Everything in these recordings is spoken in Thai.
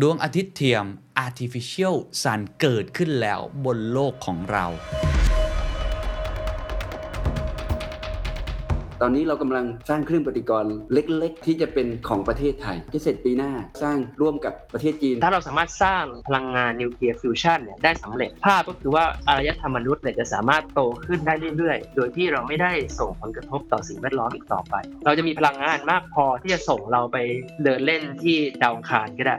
ดวงอาทิตย์เทียม artificial sun เกิดขึ้นแล้วบนโลกของเรา ตอนนี้เรากำลังสร้างเครื่องปฏิกรณ์เล็ก ๆ ที่จะเป็นของประเทศไทยจะเสร็จปีหน้าสร้างร่วมกับประเทศจีน ถ้าเราสามารถสร้างพลังงานนิวเคลียร์ฟิวชันเนี่ยได้สำเร็จภาพก็คือว่าอารยธรรมมนุษย์เนี่ยจะสามารถโตขึ้นได้เรื่อยๆ โดยที่เราไม่ได้ส่งผลกระทบต่อสิ่งแวดล้อมอีกต่อไป เราจะมีพลังงานมากพอที่จะส่งเราไปเดินเล่นที่ดาวอังคารก็ได้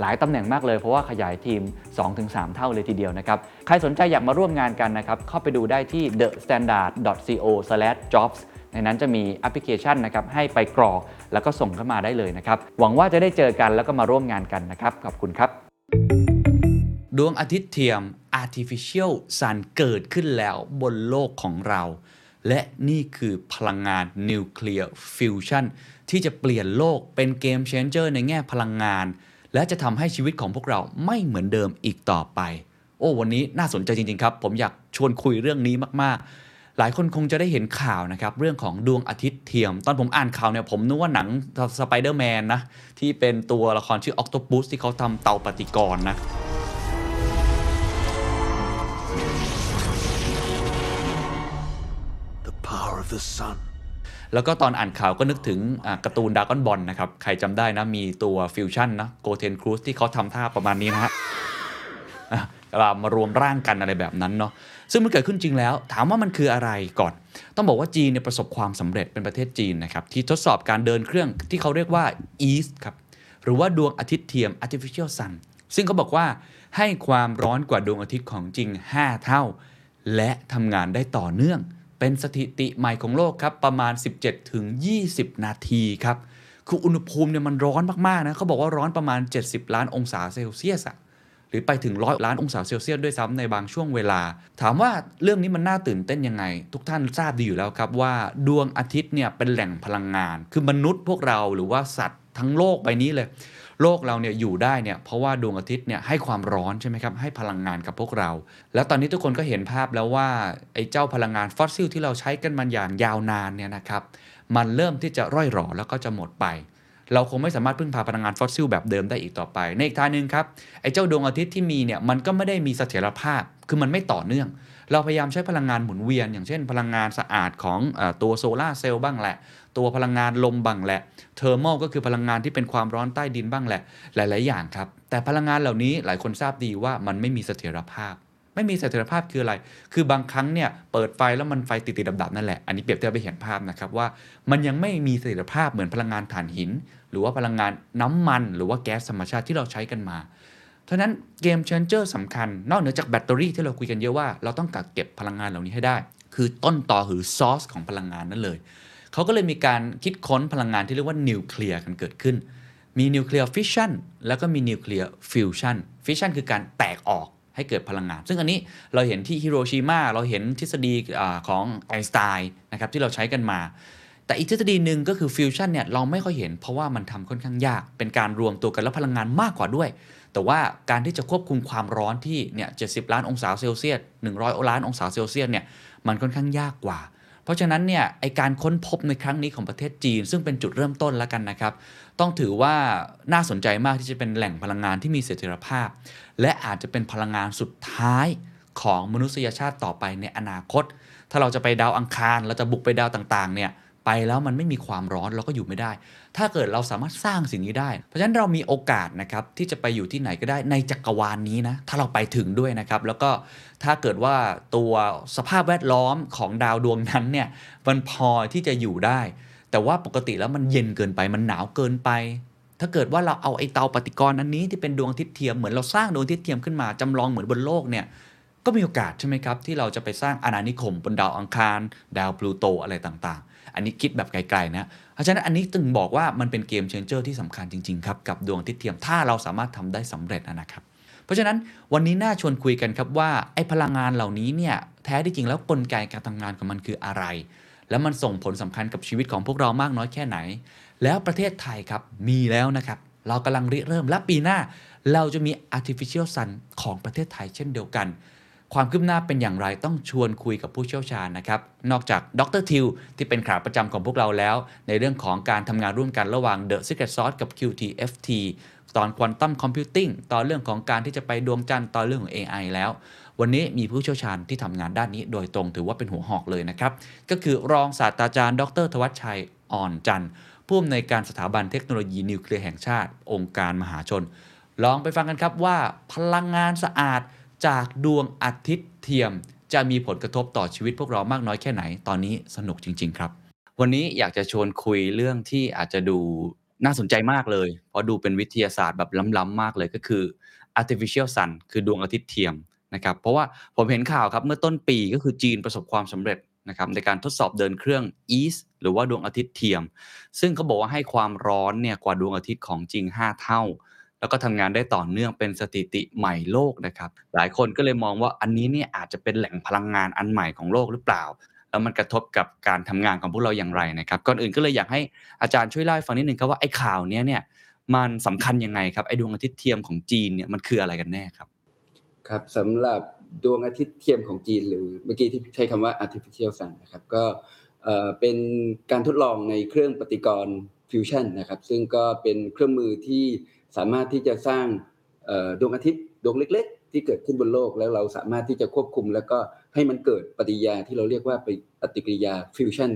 หลายตำแหน่งมากเลยเพราะว่าขยายทีม 2-3 เท่าเลยทีเดียวนะครับ ใครสนใจอยากมาร่วมงานกันนะครับ เข้าไปดูได้ที่ thestandard.co/jobs ในนั้นจะมีแอปพลิเคชันนะครับให้ไปกรอกแล้วก็ส่งเข้ามาได้เลยนะครับ หวังว่าจะได้เจอกันแล้วก็มาร่วมงานกันนะครับ ขอบคุณครับ ดวงอาทิตย์เทียม artificial sun เกิดขึ้นแล้วบนโลกของเรา และนี่คือพลังงานนิวเคลียร์ฟิวชันที่จะเปลี่ยนโลกเป็นเกม c h นเจอร์ในแง่พลังงาน และจะทำให้ชีวิตของพวกเราไม่เหมือนเดิมอีกต่อไป โอ้วันนี้น่าสนใจจริงๆครับ ผมอยากชวนคุยเรื่องนี้มากๆ หลายคนคงจะได้เห็นข่าวนะครับ เรื่องของดวงอาทิตย์เทียม ตอนผมอ่านข่าวเนี่ยผมนึกว่าหนังสไปเดอร์แมนนะ ที่เป็นตัวละครชื่ออ c t o ต u s ที่เขาทำเตาปฏิกรณ์นะ The power of the sun. แล้วก็ตอนอ่านข่าวก็นึกถึงการ์ตูนดราก้อนบอลนะครับ ใครจำได้นะ มีตัวฟิวชั่นนะโกเทนทรังคซ์ที่เขาทำท่าประมาณนี้นะฮะอะเรามารวมร่างกันอะไรแบบนั้นเนาะซึ่งมันเกิดขึ้นจริงแล้ว ถามว่ามันคืออะไรก่อน ต้องบอกว่าจีนเนี่ยประสบความสำเร็จเป็นประเทศจีนนะครับ ที่ทดสอบการเดินเครื่องที่เขาเรียกว่า EAST ครับหรือว่าดวงอาทิตย์เทียม artificial sun ซึ่งเขาบอกว่าให้ความร้อนกว่าดวงอาทิตย์ของจริง 5 เท่า และทำงานได้ต่อเนื่อง เป็นสถิติใหม่ของโลกครับ ประมาณ 17ถึง20 นาทีครับ คืออุณหภูมิเนี่ยมันร้อนมาก ๆ นะเขาบอกว่าร้อนประมาณ 70 ล้านองศาเซลเซียสอะหรือไปถึงร้อยล้านองศาเซลเซียสด้วยซ้ำในบางช่วงเวลา ถามว่าเรื่องนี้มันน่าตื่นเต้นยังไง ทุกท่านทราบดีอยู่แล้วครับว่าดวงอาทิตย์เนี่ยเป็นแหล่งพลังงาน คือมนุษย์พวกเราหรือว่าสัตว์ทั้งโลกใบนี้เลย โลกเราเนี่ยอยู่ได้เนี่ยเพราะว่าดวงอาทิตย์เนี่ยให้ความร้อนใช่ไหมครับให้พลังงานกับพวกเรา แล้วตอนนี้ทุกคนก็เห็นภาพแล้วว่าไอ้เจ้าพลังงานฟอสซิลที่เราใช้กันมาอย่างยาวนานเนี่ยนะครับมันเริ่มที่จะร่อยหรอแล้วก็จะหมดไป เราคงไม่สามารถพึ่งพาพลังงานฟอสซิลแบบเดิมได้อีกต่อไป ในอีกทางหนึ่งครับไอ้เจ้าดวงอาทิตย์ที่มีเนี่ยมันก็ไม่ได้มีเสถียรภาพคือมันไม่ต่อเนื่อง เราพยายามใช้พลังงานหมุนเวียน อย่างเช่น พลังงานสะอาดของอตัวโซลาร์เซลล์บ้างแหละ ตัวพลังงานลมบ้างแหละ thermo ก็คือพลังงานที่เป็นความร้อนใต้ดินบ้างแหละ หลาย ๆ อย่างครับ แต่พลังงานเหล่านี้หลายคนทราบดีว่ามันไม่มีเสถียรภาพ ไม่มีเสถียรภาพคืออะไร คือบางครั้งเนี่ยเปิดไฟแล้วมันไฟติดติดดับๆนั่นแหละ อันนี้เปรียบเทียบไปเห็นภาพนะครับว่า มันยังไม่มีเสถียรภาพเหมือนพลังงานถ่านหิน หรือว่าพลังงานน้ำมัน หรือว่าแก๊สธรรมชาติที่เราใช้กันมาเพราะนั้นเกมเชนเจอร์สำคัญ นอกเหนือจากแบตเตอรี่ที่เราคุยกันเยอะว่า เราต้องกักเก็บพลังงานเหล่านี้ให้ได้ คือต้นต่อหรือซอสของพลังงานนั่นเลย เขาก็เลยมีการคิดค้นพลังงานที่เรียกว่านิวเคลียร์กันเกิดขึ้น มีนิวเคลียร์ฟิชชันแล้วก็มีนิวเคลียร์ฟิวชันฟิชชันคือการแตกออกให้เกิดพลังงาน ซึ่งอันนี้เราเห็นที่ฮิโรชิมาเราเห็นทฤษฎีของไอน์สไตน์นะครับที่เราใช้กันมา แต่อีกทฤษฎีหนึ่งก็คือฟิวชันเนี่ยเราไม่ค่อยเห็นเพราะว่ามันทำค่อนข้างยาก เป็นการรวมตัวกันแล้วพลังงานมากกว่าด้วย แต่ว่าการที่จะควบคุมความร้อนที่เนี่ย70ล้านองศาเซลเซียส100 ล้านองศาเซลเซียสเนี่ยมันค่อนข้างยากกว่า เพราะฉะนั้นเนี่ยไอการค้นพบในครั้งนี้ของประเทศจีน ซึ่งเป็นจุดเริ่มต้นแล้วกันนะครับ ต้องถือว่าน่าสนใจมากที่จะเป็นแหล่งพลังงานที่มีเสถียรภาพ และอาจจะเป็นพลังงานสุดท้ายของมนุษยชาติต่อไปในอนาคต ถ้าเราจะไปดาวอังคารเราจะบุกไปดาวต่างๆเนี่ย ไปแล้วมันไม่มีความร้อนเราก็อยู่ไม่ได้ ถ้าเกิดเราสามารถสร้างสิ่งนี้ได้ เพราะฉะนั้นเรามีโอกาสนะครับที่จะไปอยู่ที่ไหนก็ได้ในจักรวาลนนี้นะถ้าเราไปถึงด้วยนะครับ แล้วก็ถ้าเกิดว่าตัวสภาพแวดล้อมของดาวดวงนั้นเนี่ยมันพอที่จะอยู่ได้ แต่ว่าปกติแล้วมันเย็นเกินไปมันหนาวเกินไป ถ้าเกิดว่าเราเอาไอ้เตาปฏิกรณ์อันนี้ที่เป็นดวงอาทิตย์เทียมเหมือนเราสร้างดวงอาทิตย์เทียมขึ้นมาจำลองเหมือนบนโลกเนี่ยก็มีโอกาสใช่ไหมครับที่เราจะไปสร้างอาณานิคมบนดาวอังคาร ดาวพลูโตอะไรต่างๆ อันนี้คิดแบบไกลๆนะ เพราะฉะนั้นอันนี้ถึงบอกว่ามันเป็น game changer ที่สำคัญจริงๆครับกับดวงอาทิตย์เทียมถ้าเราสามารถทำได้สำเร็จนะครับ เพราะฉะนั้นวันนี้น่าชวนคุยกันครับว่าไอ้พลังงานเหล่านี้เนี่ยแท้ที่จริงแล้วกลไกการทำงานของมันคืออะไร แล้วมันส่งผลสำคัญกับชีวิตของพวกเรามากน้อยแค่ไหน แล้วประเทศไทยครับมีแล้วนะครับเรากำลังริเริ่มและปีหน้า เราจะมี artificial sun ของประเทศไทยเช่นเดียวกัน ความคืบหน้าเป็นอย่างไรต้องชวนคุยกับผู้เชี่ยวชาญนะครับ นอกจากดรทิวที่เป็นขาประจำของพวกเราแล้ว ในเรื่องของการทำงานร่วมกันระหว่าง The Secret Sauce กับ QTFT ตอน Quantum Computing ตอนเรื่องของการที่จะไปดวงจันทร์ตอนเรื่องของ AI แล้ว วันนี้มีผู้เชี่ยวชาญที่ทำงานด้านนี้ โดยตรงถือว่าเป็นหัวหอกเลยนะครับ ก็คือรองศาสตราจารย์ ดร ทวัชชัยอ่อนจันทร์ผู้อำนวยการสถาบันเทคโนโลยีนิวเคลียร์แห่งชาติ องค์การมหาชน ลองไปฟังกันครับว่าพลังงานสะอาด จากดวงอาทิตย์เทียมจะมีผลกระทบต่อชีวิตพวกเรามากน้อยแค่ไหน ตอนนี้สนุกจริง ๆ ครับ วันนี้อยากจะชวนคุยเรื่องที่อาจจะดูน่าสนใจมากเลย เพราะดูเป็นวิทยาศาสตร์แบบล้ำๆมากเลยก็คือ artificial sun คือดวงอาทิตย์เทียมนะครับ เพราะว่าผมเห็นข่าวครับเมื่อต้นปีก็คือจีนประสบความสำเร็จนะครับในการทดสอบเดินเครื่อง EAST หรือว่าดวงอาทิตย์เทียม ซึ่งเขาบอกว่าให้ความร้อนเนี่ยกว่าดวงอาทิตย์ของจริง 5 เท่า แล้วก็ทำงานได้ต่อเนื่องเป็นสถิติใหม่โลกนะครับ หลายคนก็เลยมองว่าอันนี้เนี่ยอาจจะเป็นแหล่งพลังงานอันใหม่ของโลกหรือเปล่า แล้วมันกระทบกับการทำงานของพวกเราอย่างไรนะครับ ก่อนอื่นก็เลยอยากให้อาจารย์ช่วยเล่าให้ฟังนิดนึงครับว่าไอ้ข่าวเนี้ยเนี่ยมันสำคัญยังไงครับไอ้ดวงอาทิตย์เทียมของจีนเนี่ยมันคืออะไรกันแน่ครับ ครับสำหรับดวงอาทิตย์เทียมของจีน หรือเมื่อกี้ที่ใช้คำว่า artificial sun นะครับก็เอ่อเป็นการทดลองในเครื่องปฏิกรณ์ฟิวชันนะครับ ซึ่งก็เป็นเครื่องมือที่ สามารถที่จะสร้างดวงอาทิตย์ดวงเล็ก ๆ ที่เกิดขึ้นบนโลกแล้วเราสามารถที่จะควบคุม แล้วก็ให้มันเกิดปฏิกิริยาที่เราเรียกว่าปฏิกิริยาฟิวชัน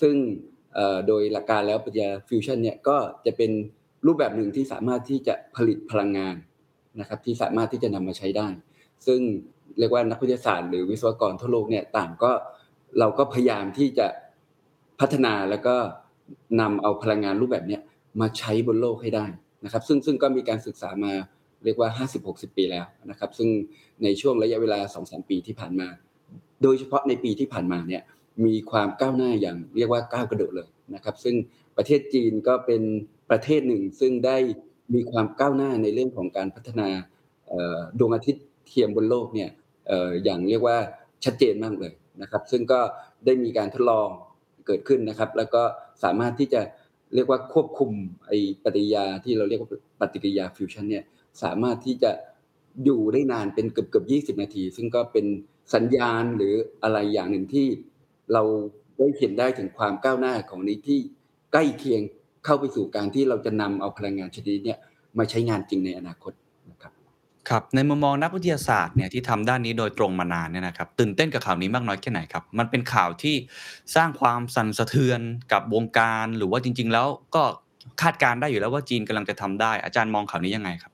ซึ่งโดยหลักการแล้วปฏิกิริยาฟิวชันเนี่ยก็จะเป็นรูปแบบหนึ่งที่สามารถที่จะผลิตพลังงานนะครับที่สามารถที่จะนำมาใช้ได้ ซึ่งเรียกว่านักวิทยาศาสตร์หรือวิศวกรทั่วโลกเนี่ยต่างก็เราก็พยายามที่จะพัฒนาแล้วก็นำเอาพลังงานรูปแบบนี้มาใช้บนโลกให้ได้ นะครับซึ่งซึ่งก็มีการศึกษามาเรียกว่า 50-60 ปีแล้วนะครับซึ่งในช่วงระยะเวลา 2-3 ปีที่ผ่านมา โดยเฉพาะในปีที่ผ่านมาเนี่ยมีความก้าวหน้าอย่างเรียกว่าก้าวกระโดดเลยนะครับซึ่งประเทศจีนก็เป็นประเทศหนึ่ง ซึ่งได้มีความก้าวหน้าในเรื่องของการพัฒนาดวงอาทิตย์เทียมบนโลกเนี่ยอออย่างเรียกว่าชัดเจนมากเลยนะครับ ซึ่งก็ได้มีการทดลองเกิดขึ้นนะครับ แล้วก็สามารถที่จะ เรียกว่าควบคุมไอปฏิกิริยาที่เราเรียกว่าปฏิกิริยาฟิวชันเนี่ยสามารถที่จะอยู่ได้นานเป็นเกือบเกือบ20นาที ซึ่งก็เป็นสัญญาณหรืออะไรอย่างหนึ่งที่เราได้เห็นได้ถึงความก้าวหน้าของนี้ที่ใกล้เคียงเข้าไปสู่การที่เราจะนำเอาพลังงานชนิดนี้มาใช้งานจริงในอนาคต ครับ ในมุมมองนักวิทยาศาสตร์เนี่ยที่ทำด้านนี้โดยตรงมานานเนี่ยนะครับ ตื่นเต้นกับข่าวนี้มากน้อยแค่ไหนครับ มันเป็นข่าวที่สร้างความสั่นสะเทือนกับวงการ หรือว่าจริง ๆ แล้วก็คาดการณ์ได้อยู่แล้วว่าจีนกำลังจะทำได้อาจารย์มองข่าวนี้ยังไงครับ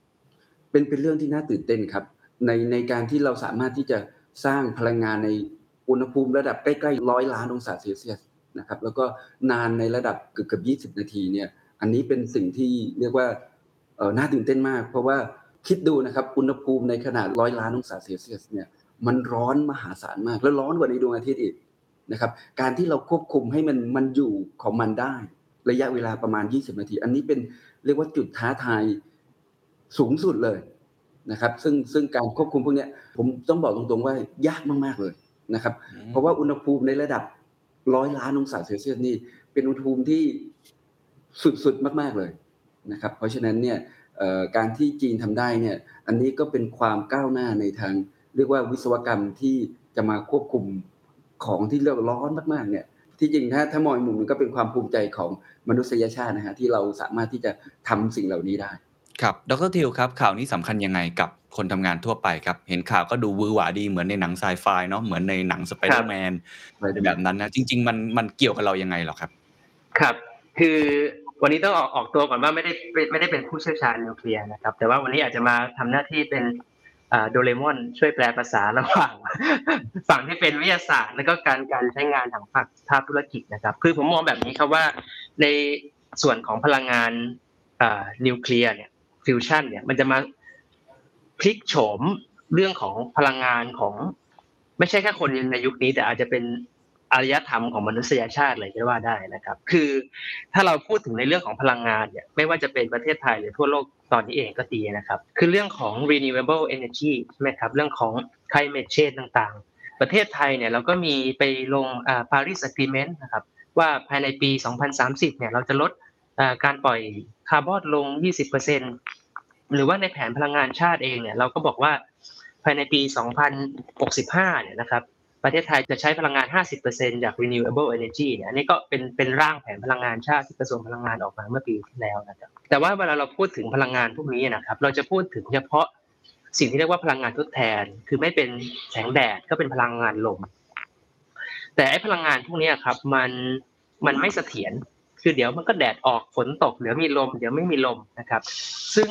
เป็นเป็นเรื่องที่น่าตื่นเต้นครับ ในในการที่เราสามารถที่จะสร้างพลังงานในอุณหภูมิระดับใกล้ๆร้อยล้านองศาเซลเซียสนะครับแล้วก็นานในระดับเกือบเกือบ20นาทีเนี่ยอันนี้เป็นสิ่งที่เรียกว่าเออน่าตื่นเต้นมาก เพราะว่า คิดดูนะครับ อุณหภูมิในขนาดร้อยล้านองศาเซลเซียสเนี่ยมันร้อนมหาศาลมาก แล้วร้อนกว่าในดวงอาทิตย์อีกนะครับ การที่เราควบคุมให้มันมันอยู่ของมันได้ ระยะเวลาประมาณ 20 นาที อันนี้เป็นเรียกว่าจุดท้าทายสูงสุดเลยนะครับ ซึ่งซึ่งการควบคุมพวกเนี้ยผมต้องบอกตรงๆว่ายากมากๆเลยนะครับ เพราะว่าอุณหภูมิในระดับร้อยล้านองศาเซลเซียสนี่เป็นอุณหภูมิที่สุดๆมาก ๆเลยนะครับ เพราะฉะนั้นเนี่ยเอ่อ การที่จีนทำได้เนี่ยอันนี้ก็เป็นความก้าวหน้าในทาง เรียกว่าวิศวกรรมที่จะมาควบคุมของที่เราร้อนมากๆเนี่ยที่จริงถ้าถ้ามองอีกมุมหนึงก็เป็นความภูมิใจของมนุษยชาตินะฮะที่เราสามารถที่จะทำสิ่งเหล่านี้ได้ ครับดรทิวครับ ข่าวนี้สำคัญยังไงกับคนทำงานทั่วไปครับ เห็นข่าวก็ดูหวือหวาดีเหมือนในหนังไซไฟเนาะเหมือนในหนังสไปเดอร์แมนแบบนั้นนะจริง ๆ มันมันเกี่ยวกับเรายังไงหรอครับ ครับ คือ วันนี้ต้องออกออกตัวก่อนว่าไม่ได้ไม่ได้เป็นผู้เชี่ยวชาญนิวเคลียร์นะครับ แต่ว่าวันนี้อาจจะมาทำหน้าที่เป็นโดเรมอนช่วยแปลภาษาระหว่างฝั่งที่เป็นวิทยาศาสตร์ แล้วก็การการใช้งานทางภาคภาคธุรกิจนะครับ คือผมมองแบบนี้ครับว่าในส่วนของพลังงานนิวเคลียร์เนี่ยฟิวชันเนี่ยมันจะมาพลิกโฉมเรื่องของพลังงานของ ไม่ใช่แค่คนในยุคนี้ แต่อาจจะเป็น อารยธรรมของมนุษยชาติเลยก็ว่าได้นะครับ คือถ้าเราพูดถึงในเรื่องของพลังงานเนี่ยไม่ว่าจะเป็นประเทศไทยหรือทั่วโลกตอนนี้เองก็ดีนะครับ คือเรื่องของ renewable energy ใช่ไหมครับเรื่องของ climate change ต่างๆ ประเทศไทยเนี่ยเราก็มีไปลงอ่า Paris Agreement นะครับว่าภายในปี 2030 เนี่ยเราจะลดอ่าการปล่อยคาร์บอนลง 20%หรือว่าในแผนพลังงานชาติเองเนี่ยเราก็บอกว่าภายในปี 2065 เนี่ยนะครับ ประเทศไทยจะใช้พลังงาน 50%จาก renewable energy เนี่ยอันนี้ก็เป็นเป็นร่างแผนพลังงานชาติที่กระทรวงพลังงานออกมาเมื่อปีที่แล้วนะครับแต่ว่าเวลาเราพูดถึงพลังงานพวกนี้นะครับเราจะพูดถึงเฉพาะสิ่งที่เรียกว่าพลังงานทดแทน คือไม่เป็นแสงแดดก็เป็นพลังงานลม แต่ไอ้พลังงานพวกนี้ครับมันมันไม่เสถียรคือเดี๋ยวมันก็แดดออกฝนตกเดี๋ยวมีลม เดี๋ยวไม่มีลมนะครับ ซึ่ง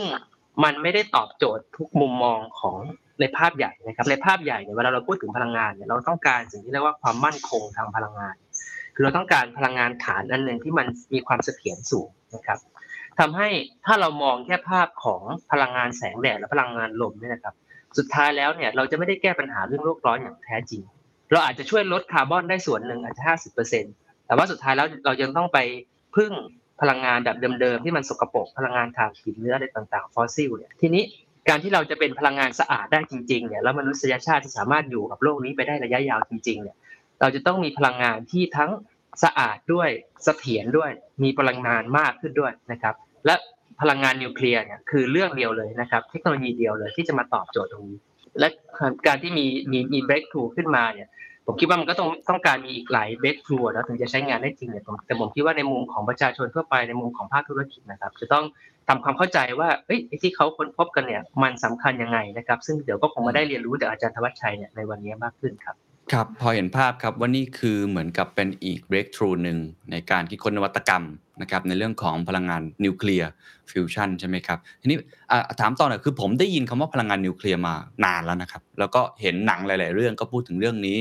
มันไม่ได้ตอบโจทย์ทุกมุมมองของ ในภาพใหญ่นะครับในภาพใหญ่เนี่ยเวลาเราพูดถึงพลังงานเนี่ยเราต้องการสิ่งที่เรียกว่าความมั่นคงทางพลังงาน คือเราต้องการพลังงานฐานอันหนึ่งที่มันมีความเสถียรสูงนะครับทำให้ถ้าเรามองแค่ภาพของพลังงานแสงแดดและพลังงานลมเนี่ยนะครับ สุดท้ายแล้วเนี่ยเราจะไม่ได้แก้ปัญหาเรื่องโลกร้อนอย่างแท้จริง เราอาจจะช่วยลดคาร์บอนได้ส่วนหนึ่งอาจจะห้าสิบเปอร์เซ็นต์แต่ว่าสุดท้ายแล้วเรายังต้องไปพึ่งพลังงานแบบเดิมๆที่มันสกปรกพลังงานทางผิวเนื้ออะไรต่างๆ ฟอสซิลเนี่ยทีนี้ การที่เราจะเป็นพลังงานสะอาดได้จริงๆเนี่ยแล้วมนุษยชาติที่สามารถอยู่กับโลกนี้ไปได้ระยะยาวจริงๆเนี่ยเราจะต้องมีพลังงานที่ทั้งสะอาดด้วยเสถียรด้วย มีพลังงานมากขึ้นด้วยนะครับ และพลังงานนิวเคลียร์เนี่ยคือเรื่องเดียวเลยนะครับ เทคโนโลยีเดียวเลยที่จะมาตอบโจทย์ตรงนี้ และการที่มีมีมี breakthrough ขึ้นมาเนี่ยผมคิดว่ามันก็ต้องต้องการมีอีกหลาย breakthrough แล้วถึงจะใช้งานได้จริงเนี่ยผมแต่ผมคิดว่าในมุมของประชาชนทั่วไปในมุมของภาคธุรกิจนะครับ จะต้อง ทำความเข้าใจว่าเอ้ยไอ้ที่เขาค้นพบกันเนี่ยมันสำคัญยังไงนะครับ ซึ่งเดี๋ยวก็คงมาได้เรียนรู้จากอาจารย์ธวัชชัยเนี่ยในวันนี้มากขึ้นครับครับพอเห็นภาพครับว่านี่คือเหมือนกับเป็นอีก breakthrough หนึ่งในการคิดค้นนวัตกรรมนะครับในเรื่องของพลังงานนิวเคลียร์ฟิวชันใช่ไหมครับทีนี้ถามต่อหน่อยคือผมได้ยินคำว่าพลังงานนิวเคลียร์มานานแล้วนะครับ แล้วก็เห็นหนังหลาย ๆ เรื่องก็พูดถึงเรื่องนี้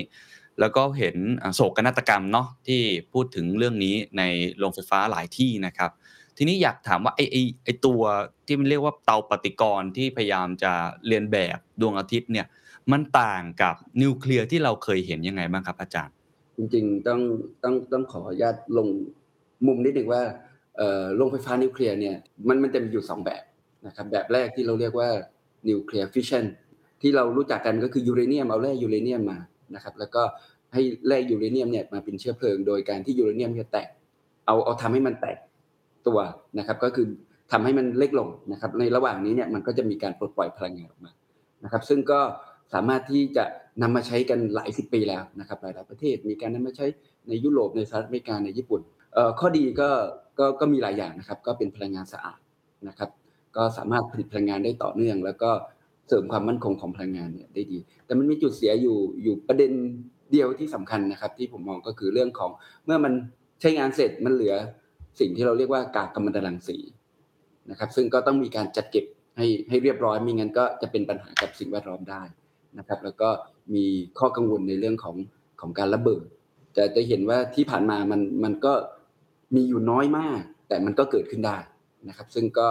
แล้วก็เห็นโศกนาฏกรรมเนาะที่พูดถึงเรื่องนี้ในโรงไฟฟ้าหลายที่นะครับ ทีนี้อยากถามว่าไอ้ไอ้ไอ้ตัวที่มันเรียกว่าเตาปฏิกรณ์ที่พยายามจะเลียนแบบดวงอาทิตย์เนี่ยมันต่างกับนิวเคลียร์ที่เราเคยเห็นยังไงบ้างครับอาจารย์ จริงๆต้องต้องต้องขออนุญาตลงมุมนิดหนึ่งว่าโรงไฟฟ้านิวเคลียร์เนี่ยมันมันจะมีอยู่สองแบบนะครับแบบแรกที่เราเรียกว่านิวเคลียร์ฟิชชันที่เรารู้จักกันก็คือยูเรเนียมเอาแร่ยูเรเนียมมานะครับแล้วก็ให้แร่ยูเรเนียมเนี่ยมาเป็นเชื้อเพลิง โดยการที่ยูเรเนียมเนี่ยแตกเอาเอาทำให้มันแตก ตัวนะครับก็คือทำให้มันเล็กลงนะครับในระหว่างนี้เนี่ยมันก็จะมีการปลดปล่อยพลังงานออกมานะครับ ซึ่งก็สามารถที่จะนำมาใช้กันหลายสิบปีแล้วนะครับหลายๆประเทศมีการนำมาใช้ในยุโรปในสหรัฐอเมริกาในญี่ปุ่นข้อดีก็ก็ก็มีหลายอย่างนะครับ ก็เป็นพลังงานสะอาดนะครับ ก็สามารถผลิตพลังงานได้ต่อเนื่อง แล้วก็เสริมความมั่นคงของพลังงานเนี่ยได้ดี แต่มันมีจุดเสียอยู่อยู่ประเด็นเดียวที่สำคัญนะครับ ที่ผมมองก็คือเรื่องของเมื่อมันใช้งานเสร็จมันเหลือ สิ่งที่เราเรียกว่ากากกัมมันตรังสีนะครับ ซึ่งก็ต้องมีการจัดเก็บให้ให้เรียบร้อยม่งั้นก็จะเป็นปัญหากับสิ่งแวดล้อมได้นะครับ แล้วก็มีข้อกังวลในเรื่องของของการระเบิดจะจะเห็นว่าที่ผ่านมามันมันก็มีอยู่น้อยมาก แต่มันก็เกิดขึ้นได้นะครับ ซึ่งก็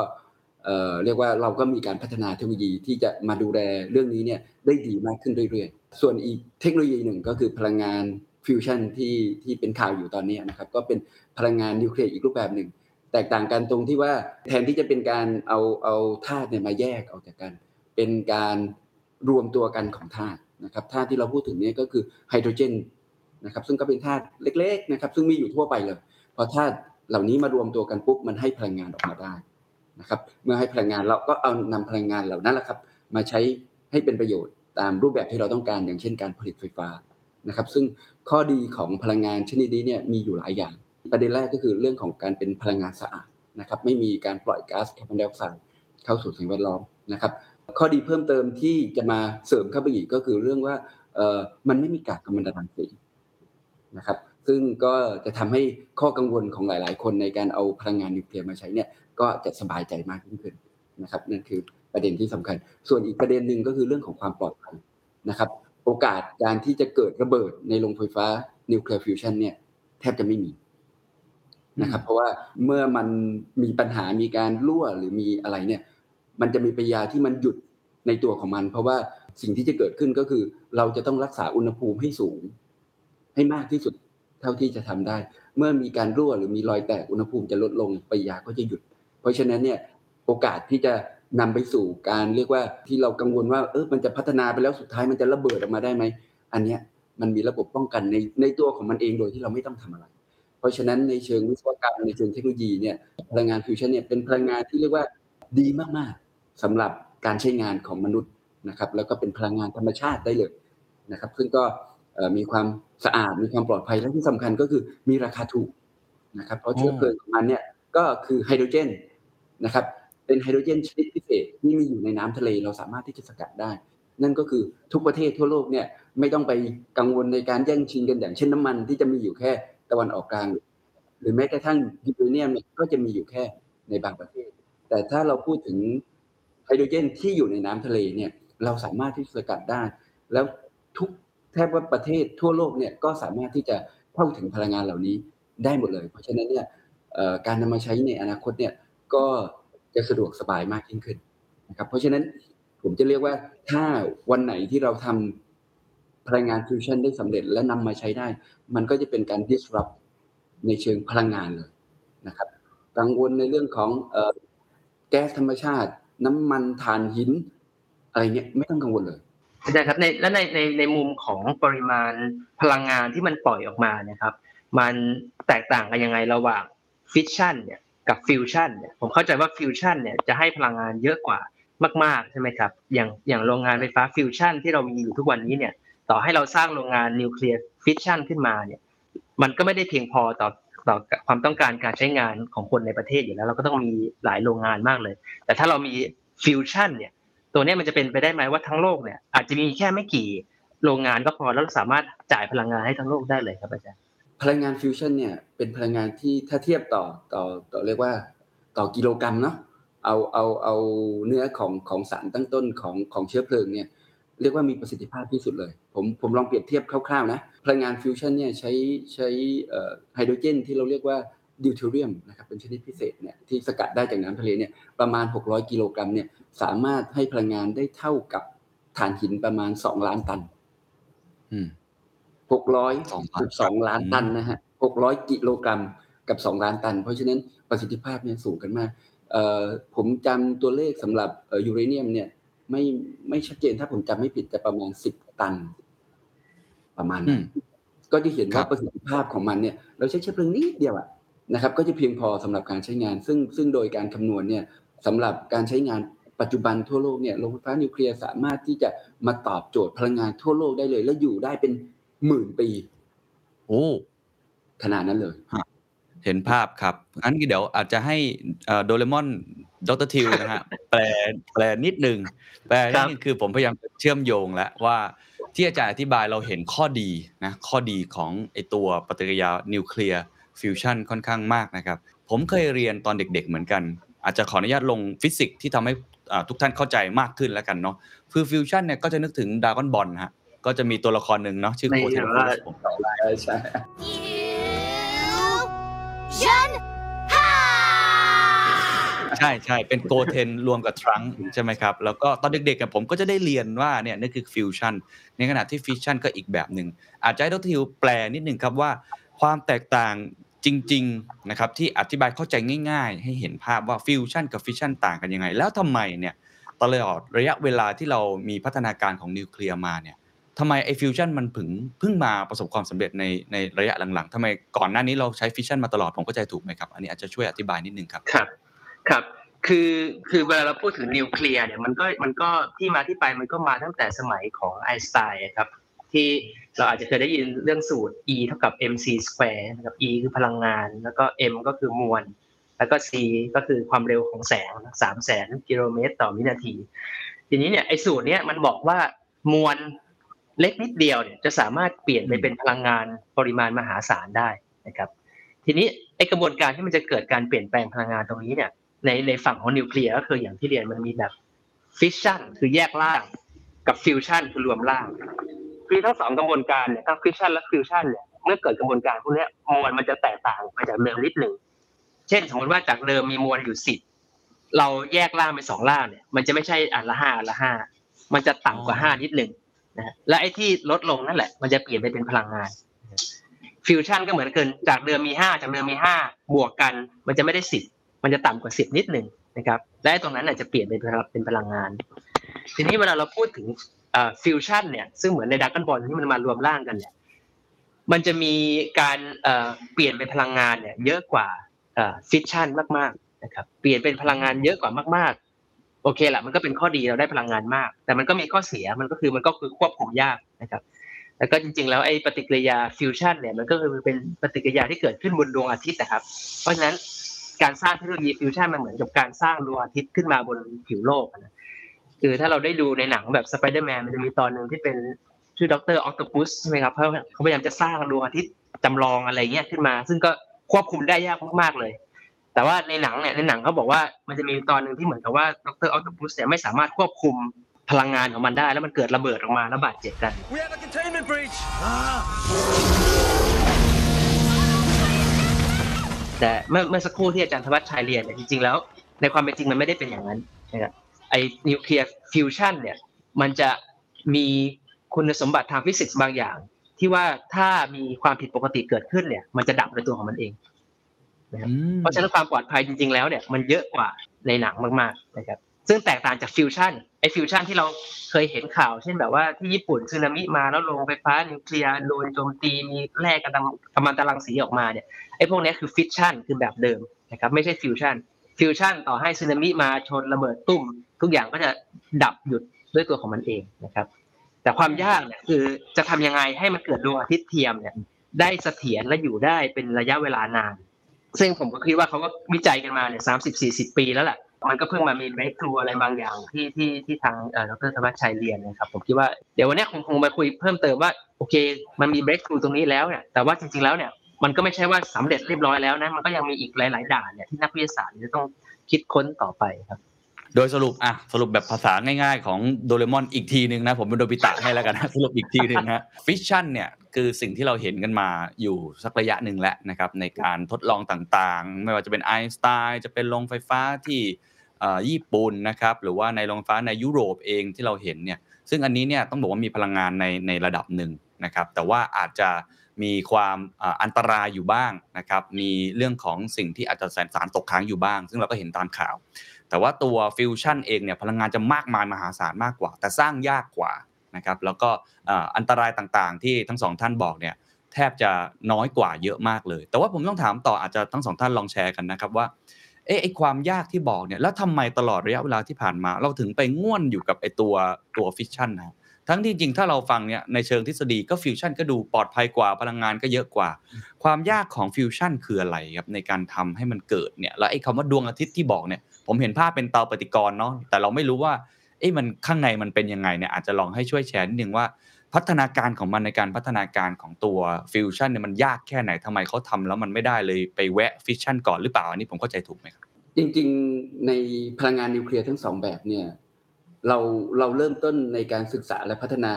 เอ่อเรียกว่าเราก็มีการพัฒนาเทคโนโลยีที่จะมาดูแลเรื่องนี้เนี่ยได้ดีมากขึ้นเรื่อยๆ ส่วนอีกเทคโนโลยีหนึ่งก็คือพลังงาน ฟิวชั่นที่ที่เป็นข่าวอยู่ตอนนี้นะครับก็เป็นพลังงานนิวเคลียร์อีกรูปแบบหนึ่ง แตกต่างกันตรงที่ว่าแทนที่จะเป็นการเอาเอาธาตุเนี่ยมาแยกออกจากกัน เป็นการรวมตัวกันของธาตุนะครับธาตุที่เราพูดถึงเนี่ยก็คือไฮโดรเจนนะครับซึ่งก็เป็นธาตุเล็กๆนะครับซึ่งมีอยู่ทั่วไปเลยพอธาตุเหล่านี้มารวมตัวกันปุ๊บมันให้พลังงานออกมาได้นะครับเมื่อให้พลังงานเราก็เอานำพลังงานเหล่านั้นแหละครับมาใช้ให้เป็นประโยชน์ตามรูปแบบที่เราต้องการอย่างเช่นการผลิตไฟฟ้า นะครับ ซึ่งข้อดีของพลังงานชนิดนี้เนี่ยมีอยู่หลายอย่าง ประเด็นแรกก็คือเรื่องของการเป็นพลังงานสะอาดนะครับ ไม่มีการปล่อยก๊าซคาร์บอนไดออกไซด์เข้าสู่สิ่งแวดล้อมนะครับ ข้อดีเพิ่มเติมที่จะมาเสริมเข้าไปอีกก็คือเรื่องว่ามันไม่มีกากกัมมันตรังสีนะครับ ซึ่งก็จะทำให้ข้อกังวลของหลาย ๆ คนในการเอาพลังงานนิวเคลียร์มาใช้เนี่ยก็จะสบายใจมากยิ่งขึ้นนะครับนั่นคือประเด็นที่สำคัญ ส่วนอีกประเด็นหนึ่งก็คือเรื่องของความปลอดภัยนะครับ โอกาสการที่จะเกิดระเบิดในโรงไฟฟ้านิวเคลียร์ฟิวชันเนี่ยแทบจะไม่มีนะครับ เพราะว่าเมื่อมันมีปัญหามีการรั่วหรือมีอะไรเนี่ย มันจะมีปฏิกิริยาที่มันหยุดในตัวของมัน เพราะว่าสิ่งที่จะเกิดขึ้นก็คือ เราจะต้องรักษาอุณหภูมิให้สูง ให้มากที่สุดเท่าที่จะทำได้ เมื่อมีการรั่วหรือมีรอยแตกอุณหภูมิจะลดลงปฏิกิริยาก็จะหยุด เพราะฉะนั้นเนี่ยโอกาสที่จะ นำไปสู่การเรียกว่าที่เรากังวลว่าเออมันจะพัฒนาไปแล้วสุดท้ายมันจะระเบิดออกมาได้ไหมอันเนี้ยมันมีระบบป้องกันในในตัวของมันเองโดยที่เราไม่ต้องทำอะไร เพราะฉะนั้นในเชิงวิศวกรรมในเชิงเทคโนโลยีเนี่ยพลังงานฟิวชันเนี่ยเป็นพลังงานที่เรียกว่าดีมากๆสำหรับการใช้งานของมนุษย์นะครับแล้วก็เป็นพลังงานธรรมชาติได้เลยนะครับ ซึ่งก็มีความสะอาดมีความปลอดภัยและที่สำคัญก็คือมีราคาถูกนะครับเพราะเชื้อเพลิงของมันเนี่ยก็คือไฮโดรเจนนะครับ เป็นไฮโดรเจนชนิดพิเศษที่มีอยู่ในน้ำทะเลเราสามารถที่จะสกัดได้ นั่นก็คือทุกประเทศทั่วโลกเนี่ยไม่ต้องไปกังวลในการแย่งชิงกันอย่างเช่นน้ำมันที่จะมีอยู่แค่ตะวันออกกลาง หรือแม้กระทั่งยูเรเนียมเนี่ยก็จะมีอยู่แค่ในบางประเทศ แต่ถ้าเราพูดถึงไฮโดรเจนที่อยู่ในน้ำทะเลเนี่ยเราสามารถที่จะสกัดได้ แล้วทุกแทบว่าประเทศทั่วโลกเนี่ยก็สามารถที่จะเข้าถึงพลังงานเหล่านี้ได้หมดเลย เพราะฉะนั้นเนี่ยการนำมาใช้ในอนาคตเนี่ยก็ จะสะดวกสบายมากยิ่งขึ้นนะครับ เพราะฉะนั้นผมจะเรียกว่าถ้าวันไหนที่เราทำพลังงานฟิวชั่นได้สำเร็จและนำมาใช้ได้ มันก็จะเป็นการ disrupt ในเชิงพลังงานเลยนะครับ กังวลในเรื่องของออแก๊สธรรมชาติ น้ำมันถ่านหิน อะไรเงี้ยไม่ต้องกังวลเลยอาจารย์ครับในและในในในมุมของปริมาณพลังงานที่มันปล่อยออกมานะครับ มันแตกต่างกันยังไงระหว่างฟิชชั่นเนี่ย กับฟิวชั่นเนี่ยผมเข้าใจว่าฟิวชั่นเนี่ยจะให้พลังงานเยอะกว่ามาก ๆ ใช่ไหมครับ อย่างอย่างโรงงานไฟฟ้าฟิวชั่นที่เรามีอยู่ทุกวันนี้เนี่ยต่อให้เราสร้างโรงงานนิวเคลียร์ฟิชชั่นขึ้นมาเนี่ยมันก็ไม่ได้เพียงพอต่อต่อความต้องการการใช้งานของคนในประเทศอยู่แล้ว เราก็ต้องมีหลายโรงงานมากเลย แต่ถ้าเรามีฟิวชั่นเนี่ยตัวนี้มันจะเป็นไปได้ไหมว่าทั้งโลกเนี่ยอาจจะมีแค่ไม่กี่โรงงานก็พอแล้วเราสามารถจ่ายพลังงานให้ทั้งโลกได้เลยครับอาจารย์ พลังงานฟิวชั่นเนี่ยเป็นพลังงานที่ถ้าเทียบต่อต่อต่อเรียกว่าต่อกิโลกรัมเนาะเอาเอาเอาเนื้อของของสารตั้งต้นของของเชื้อเพลิงเนี่ยเรียกว่ามีประสิทธิภาพที่สุดเลย ผมผมลองเปรียบเทียบคร่าวๆนะพลังงานฟิวชั่นเนี่ยใช้ใช้ไฮโดรเจนที่เราเรียกว่าดิวเทเรียมนะครับเป็นชนิดพิเศษเนี่ยที่สกัดได้จากน้ำทะเลเนี่ยประมาณ 600 กิโลกรัมเนี่ยสามารถให้พลังงานได้เท่ากับถ่านหินประมาณ 2 ล้านตัน อืม หกร้อยสองล้านสิบสองล้านตันนะฮะหกร้อยกิโลกรัมกับสองล้านตัน เพราะฉะนั้นประสิทธิภาพเนี่ยสูงกันมากเอ่อผมจำตัวเลขสำหรับเอ่อยูเรเนียมเนี่ยไม่ไม่ชัดเจนถ้าผมจำไม่ผิดจะประมาณสิบตัน ประมาณอืนั้นมก็จะเห็นครัว่าบประสิทธิภาพของมันเนี่ย เราใช้เชื้อเพลิงนิดเดียวอะนะครับ ก็จะเพียงพอสำหรับการใช้งาน ซึ่งซึ่งโดยการคำนวณเนี่ยสำหรับการใช้งานปัจจุบันทั่วโลกเนี่ยโรงไฟฟ้านิวเคลียร์สามารถที่จะมาตอบโจทย์พลังงานทั่วโลกได้เลย และอยู่ได้เป็น หมื่นปี โอ้ขนาดนั้นเลย เห็นภาพครับงั้นเดี๋ยวอาจจะให้โดเรมอนดรทิวนะฮะแปลแปลนิดนึงแปลนิดนึงคือผมพยายามจะเชื่อมโยงแล้วว่าที่อาจารย์อธิบายเราเห็นข้อดีนะข้อดีของไอตัวปฏิกิริยานิวเคลียร์ฟิวชันค่อนข้างมากนะครับ ผมเคยเรียนตอนเด็กๆเหมือนกัน อาจจะขออนุญาตลงฟิสิกส์ที่ทำให้อ่าทุกท่านเข้าใจมากขึ้นแล้วกันเนาะคือฟิวชันเนี่ยก็จะนึกถึงดราก้อนบอลฮะ ก็จะมีตัวละครหนึ่งเนาะชื่อในโกเทนแบบว่าผมใช่ใช่ Fusion Ha! ใช่ใช่เป็นโกเทนรวมกับทรังก์ใช่ไหมครับ แล้วก็ตอนเด็กๆกับผมก็จะได้เรียนว่าเนี่ยนี่คือฟิวชั่นในขณะที่ฟิชชั่นก็อีกแบบหนึ่งอาจจะให้ดรทิวแปลนิดหนึ่งครับว่า ความแตกต่างจริงๆนะครับที่อธิบายเข้าใจง่าย ๆ ให้เห็นภาพว่าฟิวชั่นกับฟิชชั่นต่างกันยังไง แล้วทำไมเนี่ยตลอดระยะเวลาที่เรามีพัฒนาการของนิวเคลียร์มาเนี่ย ทำไมไอฟิวชั่นมันเพิ่งเพิ่งมาประสบความสำเร็จในในระยะหลังๆทำไมก่อนหน้านี้เราใช้ฟิชชั่นมาตลอดผมเข้าใจถูกไหมครับ อันนี้อาจจะช่วยอธิบายนิดนึงครับ ครับ ครับ คือคือเวลาเราพูดถึงนิวเคลียร์เนี่ยมันก็มันก็ที่มาที่ไปมันก็มาตั้งแต่สมัยของไอน์สไตน์ครับ ที่เราอาจจะเคยได้ยินเรื่องสูตร E เท่ากับ mc square นะครับ E คือพลังงาน แล้วก็ m ก็คือมวล แล้วก็ c ก็คือความเร็วของแสงสามแสนกิโลเมตรต่อวินาที ทีนี้เนี่ยไอสูตรเนี้ยมันบอกว่ามวล เล็กนิดเดียวเนี่ยจะสามารถเปลี่ยนไปเป็นพลังงานปริมาณมหาศาลได้นะครับ ทีนี้ไอ้กระบวนการที่มันจะเกิดการเปลี่ยนแปลงพลังงานตรงนี้เนี่ย ในในฝั่งของนิวเคลียร์ก็คืออย่างที่เรียนมันมีแบบฟิชชันคือแยกร่างกับฟิวชันคือรวมร่างคือทั้งสองกระบวนการเนี่ยทั้งฟิชชันและฟิวชันเนี่ยเมื่อเกิดกระบวนการพวกเนี้ยมวลมันจะแตกต่างไปจากเดิมนิดหนึ่งเช่นสมมติว่าจากเดิมมีมวลอยู่สิบเราแยกร่างเป็นสองร่างเนี่ย มันจะไม่ใช่อันละห้าอันละห้ามันจะต่ำกว่าห้านิดหนึ่ง นะและไอ้ที่ลดลงนั่นแหละ มันจะเปลี่ยนไปเป็นพลังงานฟิวชั่นก็เหมือนกันจากเดิมมีห้าจากเดิมมีห้าบวกกัน มันจะไม่ได้สิบมันจะต่ำกว่าสิบนิดหนึ่งนะครับและไอ้ตรงนั้นอาจจะเปลี่ยนเป็นเป็นพลังงาน ทีนี้เวลาเราพูดถึงฟิวชั่นเนี่ยซึ่งเหมือนในดราก้อนบอลที่มันมารวมร่างกันเนี่ยมันจะมีการเอ่อเปลี่ยนเป็นพลังงานเนี่ยเยอะกว่าฟิชชั่นมากๆนะครับเปลี่ยนเป็นพลังงานเยอะกว่ามากๆ โอเคแหละมันก็เป็นข้อดีเราได้พลังงานมาก แต่มันก็มีข้อเสียมันก็คือมันก็คือควบคุมยากนะครับแล้วก็จริงๆ แล้วไอ้ปฏิกิริยาฟิวชันเนี่ยมันก็คือเป็นปฏิกิริยาที่เกิดขึ้นบนดวงอาทิตย์นะครับ เพราะฉะนั้นการสร้างเทคโนโลยีฟิวชันมันเหมือนกับการสร้างดวงอาทิตย์ขึ้นมาบนผิวโลกนะคือถ้าเราได้ดูในหนังแบบสไปเดอร์แมนมันจะมีตอนหนึ่งที่เป็นชื่อด็อกเตอร์ออคโตปัสใช่ไหมครับเขาเขาพยายามจะสร้างดวงอาทิตย์จำลองอะไรเงี้ยขึ้นมา ซึ่งก็ควบคุมได้ยากมากๆเลย แต่ว่าในหนังเนี่ยในหนังเขาบอกว่ามันจะมีตอนหนึ่งที่เหมือนกับว่าดร.ออคโตปัสเนี่ยไม่สามารถควบคุมพลังงานของมันได้ แล้วมันเกิดระเบิดออกมาแล้วบาดเจ็บกัน We have a containment breach. แต่เมื่อเมื่อสักครู่ที่อาจารย์ธวัชชัยเรียนเนี่ยจริงๆแล้ว ในความเป็นจริงมันไม่ได้เป็นอย่างนั้นนะครับไอ้นิวเคลียร์ฟิวชันเนี่ยมันจะมีคุณสมบัติทางฟิสิกส์บางอย่าง ที่ว่าถ้ามีความผิดปกติเกิดขึ้นเนี่ย มันจะดับในตัวของมันเอง อืมเพราะฉะนั้นความปลอดภัยจริง ๆแล้วเนี่ยมันเยอะกว่าในหนังมากๆนะครับซึ่งแตกต่างจากฟิชชันไอ้ฟิชชันที่เราเคยเห็นข่าว เช่นแบบว่าที่ญี่ปุ่นสึนามิมาแล้วโรงไฟฟ้านิวเคลียร์โดนโจมตีมีแร่กระดำกัมมันตรังสีออกมาเนี่ยไอ้พวกนี้คือฟิชชันคือแบบเดิมนะครับไม่ใช่ฟิวชันฟิวชันต่อให้สึนามิมาชนระเบิดตุ้ม ทุกอย่างก็จะดับหยุดด้วยตัวของมันเองนะครับ แต่ความยากเนี่ยคือจะทำยังไงให้มันเกิดดวงอาทิตย์เทียมเนี่ยได้เสถียรและอยู่ได้เป็นระยะเวลานาน ซึ่งผมก็คิดว่าเขาก็วิจัยกันมาเนี่ยสามสิบสี่สิบปีแล้วแหละมันก็เพิ่งมามี breakthrough อะไรบางอย่างที่ที่ที่ทางเอ่อดร.ธวัชชัยเรียนนะครับผมคิดว่าเดี๋ยววันนี้คงคงมาคุยเพิ่มเติมว่าโอเค มันมี breakthrough ตรงนี้แล้วเนี่ยแต่ว่าจริงๆแล้วเนี่ยมันก็ไม่ใช่ว่าสำเร็จเรียบร้อยแล้วนะมันก็ยังมีอีกหลาย ๆ ด่านเนี่ยที่นักวิทยาศาสตร์จะต้องคิดค้นต่อไปครับ โดยสรุปอะสรุปแบบภาษาง่าย ๆ ของโดเรมอนอีกทีหนึ่งนะผมเป็นโนบิตะให้แล้วกันนะสรุปอีกทีหนึ่งนะฟิชชั่นเนี่ย คือสิ่งที่เราเห็นกันมาอยู่สักระยะหนึ่งแล้วนะครับในการทดลองต่างๆ ไม่ว่าจะเป็นไอน์สไตน์จะเป็นโรงไฟฟ้าที่ญี่ปุ่นนะครับหรือว่าในโรงไฟฟ้าในยุโรปเองที่เราเห็นเนี่ยซึ่งอันนี้เนี่ยต้องบอกว่ามีพลังงานในในระดับหนึ่งนะครับแต่ว่าอาจจะมีความอันตรายอยู่บ้างนะครับมีเรื่องของสิ่งที่อาจจะแสสารตกค้างอยู่บ้าง ซึ่งเราก็เห็นตามข่าว แต่ว่าตัวฟิวชั่นเองเนี่ยพลังงานจะมากมายมหาศาลมากกว่า แต่สร้างยากกว่า นะครับแล้วก็อันตรายต่างๆ ที่ทั้งสองท่านบอกเนี่ยแทบจะน้อยกว่าเยอะมากเลย แต่ว่าผมต้องถามต่ออาจจะทั้งสองท่านลองแชร์กันนะครับว่าเอ๊ะไอความยากที่บอกเนี่ยแล้วทำไมตลอดระยะเวลาที่ผ่านมา เราถึงไปง่วนอยู่กับไอตัวตัวฟิชชั่นนะทั้งที่จริงถ้าเราฟังเนี่ยในเชิงทฤษฎีก็ฟิวชั่นก็ดูปลอดภัยกว่าพลังงานก็เยอะกว่า ความยากของฟิวชั่นคืออะไรครับในการทำให้มันเกิดเนี่ยแล้วไอ้คำว่าดวงอาทิตย์ที่บอกเนี่ยผมเห็นภาพเป็นเตาปฏิกรณ์เนาะแต่เราไม่รู้ว่า อ๊ะมันข้างในมันเป็นยังไงเนี่ยอาจจะลองให้ช่วยแชร์นิดนึงว่า พัฒนาการของมันในการพัฒนาการของตัวฟิวชั่นเนี่ยมันยากแค่ไหนทำไมเขาทำแล้วมันไม่ได้เลยไปแวะฟิชชั่นก่อนหรือเปล่าอันนี้ผมเข้าใจถูกไหมครับจริงๆในพลังงานนิวเคลียร์ทั้งสองแบบเนี่ยเราเราเริ่มต้นในการศึกษาและพัฒนา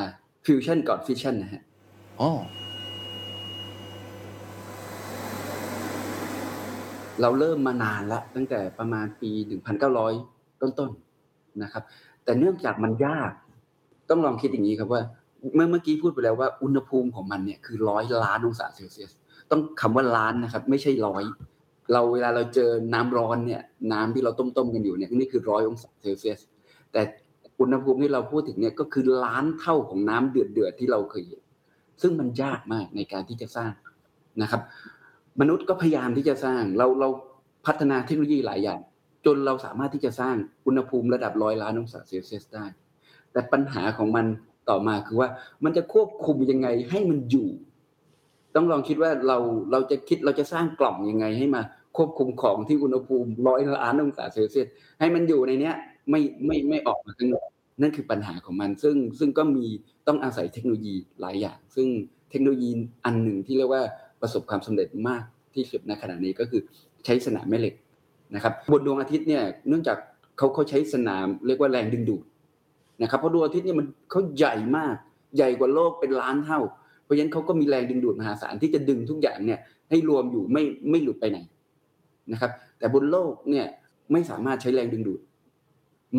ฟิวชันก่อนฟิชชันนะฮะอ๋อเราเริ่มมานานละตั้งแต่ประมาณปี 1900 ต้นๆนะครับ แต่เนื่องจากมันยาก ต้องลองคิดอย่างนี้ครับว่า เมื่อเมื่อกี้พูดไปแล้วว่าอุณหภูมิของมันเนี่ยคือร้อยล้านองศาเซลเซียสต้องคำว่าล้านนะครับ ไม่ใช่ร้อยเราเวลาเราเจอน้ำร้อนเนี่ย น้ำที่เราต้มๆกันอยู่เนี่ยนี่คือร้อยองศาเซลเซียส แต่อุณหภูมิที่เราพูดถึงเนี่ยก็คือล้านเท่าของน้ำเดือดๆที่เราเคยเห็นซึ่งมันยากมากในการที่จะสร้างนะครับ มนุษย์ก็พยายามที่จะสร้างเราเราพัฒนาเทคโนโลยีหลายอย่าง จนเราสามารถที่จะสร้างอุณหภูมิระดับร้อยล้านองศาเซลเซียสได้ แต่ปัญหาของมันต่อมาคือว่ามันจะควบคุมยังไงให้มันอยู่ ต้องลองคิดว่าเราเราจะคิดเราจะสร้างกล่องยังไงให้มาควบคุมของที่อุณหภูมิร้อยล้านองศาเซลเซียสให้มันอยู่ในเนี้ยไม่ไม่ไม่ออกมาข้างนอกนั่นคือปัญหาของมัน ซึ่งซึ่งก็มีต้องอาศัยเทคโนโลยีหลายอย่าง ซึ่งเทคโนโลยีอันหนึ่งที่เรียกว่าประสบความสำเร็จมากที่สุดในขณะนี้ก็คือใช้สนามแม่เหล็ก นะครับบนดวงอาทิตย์เนี่ยเนื่องจากเขาเขาใช้สนามเรียกว่าแรงดึงดูดนะครับเพราะดวงอาทิตย์เนี่ยมันเขาใหญ่มากใหญ่กว่าโลกเป็นล้านเท่า เพราะฉะนั้นเขาก็มีแรงดึงดูดมหาศาลที่จะดึงทุกอย่างเนี่ยให้รวมอยู่ไม่ไม่หลุดไปไหนนะครับ แต่บนโลกเนี่ยไม่สามารถใช้แรงดึงดูด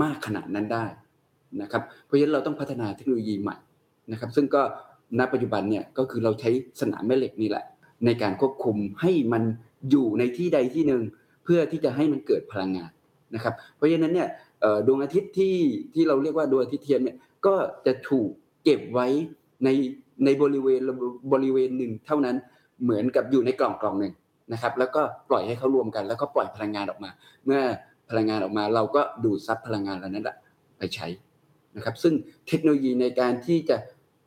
มากขนาดนั้นได้นะครับ เพราะฉะนั้นเราต้องพัฒนาเทคโนโลยีใหม่นะครับ ซึ่งก็ณปัจจุบันเนี่ยก็คือเราใช้สนามแม่เหล็กนี่แหละ ในการควบคุมให้มันอยู่ในที่ใดที่หนึ่ง พื่อที่จะให้มันเกิดพลังงานนะครับ เพราะฉะนั้นเนี่ยดวงอาทิตย์ที่ที่เราเรียกว่าดวงอาทิตย์เทียมเนี่ยก็จะถูกเก็บไว้ในในบริเวณบริเวณหนึ่งเท่านั้นเหมือนกับอยู่ในกล่องกล่องหนึ่งนะครับ แล้วก็ปล่อยให้เขารวมกัน แล้วก็ปล่อยพลังงานออกมา เมื่อพลังงานออกมา เราก็ดูดซับพลังงานเหล่านั้นไปใช้นะครับ ซึ่งเทคโนโลยีในการที่จะ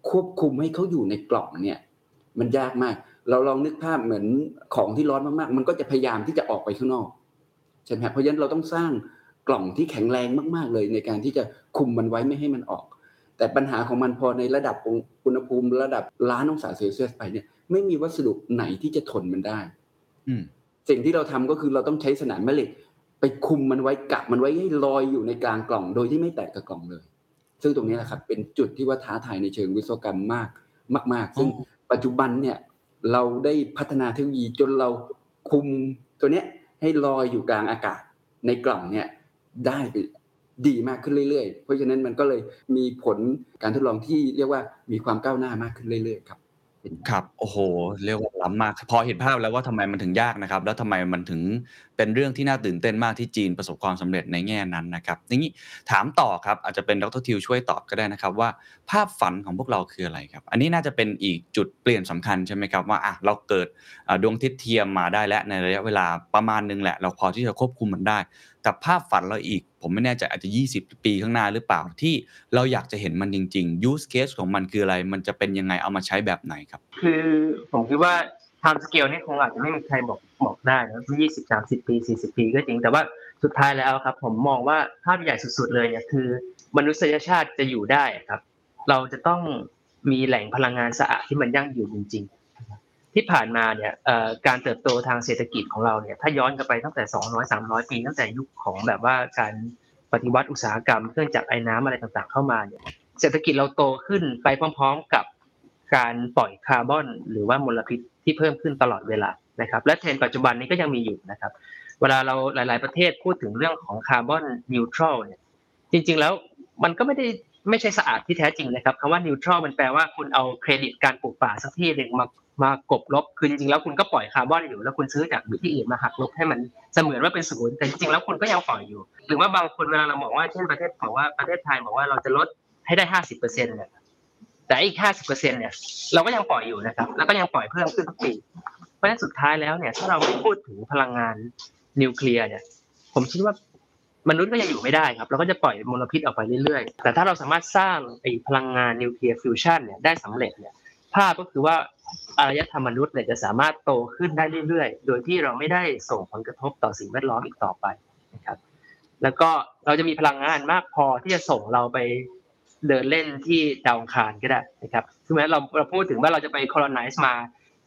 ควบคุมให้เขาอยู่ในกล่องเนี่ยมันยากมาก เราลองนึกภาพเหมือนของที่ร้อนมากๆ มันก็จะพยายามที่จะออกไปข้างนอกใช่ไหมครับเพราะฉะนั้นเราต้องสร้างกล่องที่แข็งแรงมาก ๆ เลยในการที่จะคุมมันไว้ไม่ให้มันออก แต่ปัญหาของมันพอในระดับอุณหภูมิระดับล้านองศาเซลเซียสไปเนี่ยไม่มีวัสดุไหนที่จะทนมันได้ อืมสิ่งที่เราทำก็คือเราต้องใช้สนามแม่เหล็ก ไปคุมมันไว้กักมันไว้ให้ลอยอยู่ในกลางกล่องโดยที่ไม่แตกกับกล่องเลย ซึ่งตรงนี้แหละครับเป็นจุดที่ว่าท้าทายในเชิงวิศวกรรมมากมาก ๆ ซึ่งปัจจุบันเนี่ย เราได้พัฒนาเทคโนโลยีจนเราคุมตัวเนี้ยให้ลอยอยู่กลางอากาศในกล่องเนี่ยได้ไปดีมากขึ้นเรื่อยๆ เพราะฉะนั้นมันก็เลยมีผลการทดลองที่เรียกว่ามีความก้าวหน้ามากขึ้นเรื่อยๆครับ ครับ โอ้โหเรียกว่าล้ำมาก พอเห็นภาพแล้วว่า ทำไมมันถึงยากนะครับ แล้วทำไมมันถึงเป็นเรื่องที่น่าตื่นเต้นมากที่จีนประสบความสำเร็จในแง่นั้นนะครับ อย่างนี้ถามต่อครับ อาจจะเป็นดร ทิวช่วยตอบก็ได้นะครับว่า ภาพฝันของพวกเราคืออะไรครับ อันนี้น่าจะเป็นอีกจุดเปลี่ยนสำคัญใช่ไหมครับว่าอะเราเกิด อะดวงอาทิตย์เทียมมาได้แล้วในระยะเวลาประมาณนึงแหละ เราพอที่จะควบคุมมันได้ แต่ภาพฝันเราอีก ผมไม่แน่ใจอาจจะ 20 ปีข้างหน้าหรือเปล่าที่เราอยากจะเห็นมันจริง ๆ use case ของมันคืออะไร มันจะเป็นยังไงเอามาใช้แบบไหนครับ คือผมคิดว่า time scale นี่คงอาจจะไม่มีใครบอกบอกได้นะยี่สิบสามสิบปีสี่สิบปีก็จริง แต่ว่าสุดท้ายแล้วครับ ผมมองว่าภาพใหญ่สุดๆเลยเนี่ยคือ มนุษยชาติจะอยู่ได้ครับ เราจะต้องมีแหล่งพลังงานสะอาดที่มันยั่งยืนจริง ๆ ที่ผ่านมาเนี่ยการเติบโตทางเศรษฐกิจของเราเนี่ยถ้าย้อนกลับไปตั้งแต่ 200 300 ปี ตั้งแต่ยุคของแบบว่าการปฏิวัติอุตสาหกรรมเครื่องจักรไอ้น้ำอะไรต่างๆ เข้ามาเนี่ยเศรษฐกิจเราโตขึ้นไปพร้อม ๆ กับการปล่อยคาร์บอน หรือว่ามลพิษที่เพิ่มขึ้นตลอดเวลานะครับและเทรนด์ปัจจุบันนี้ก็ยังมีอยู่นะครับเวลาเราหลาย ๆประเทศพูดถึงเรื่องของคาร์บอนนิวทรัลเนี่ยจริง ๆ แล้วมันก็ไม่ได้ไม่ใช่สะอาดที่แท้จริงนะครับคำว่านิวทรัลมันแปลว่าคุณเอาเครดิตการปลูกป่าสักที่หนึ่งมา มากบลบคือจริงๆแล้วคุณก็ปล่อยคาร์บอนอยู่แล้วคุณซื้อจากที่อื่นมาหักลบให้มันเสมือนว่าเป็นศูนย์แต่จริงๆแล้วคุณก็ยังปล่อยอยู่ หรือว่าบางคนเวลาเราบอกว่าเช่นประเทศบอกว่าประเทศไทยบอกว่าเราจะลดให้ได้ห้าสิบเปอร์เซ็นต์เนี่ยแต่อีกห้าสิบเปอร์เซ็นต์เนี่ยเราก็ยังปล่อยอยู่นะครับ แล้วก็ยังปล่อยเพิ่มขึ้นทุกปีเพราะฉะนั้นสุดท้ายแล้วเนี่ยถ้าเราไม่พูดถึงพลังงานนิวเคลียร์เนี่ย ผมคิดว่ามนุษย์ก็ยังอยู่ไม่ได้ครับเราก็จะปล่อยมลพิษออกไปเรื่อยๆ แต่ถ้าเราสามารถสร้างไอ้พลังงานนิวเคลียร์ฟิวชันเนี่ยได้สำเร็จเนี่ยภาพก็คือว่า อารยธรรมมนุษย์เนี่ยจะสามารถโตขึ้นได้เรื่อยๆ โดยที่เราไม่ได้ส่งผลกระทบต่อสิ่งแวดล้อมอีกต่อไปนะครับ แล้วก็เราจะมีพลังงานมากพอที่จะส่งเราไปเดินเล่นที่ดาวอังคารก็ได้นะครับคือแม้เราเราพูดถึงว่าเราจะไป colonize มา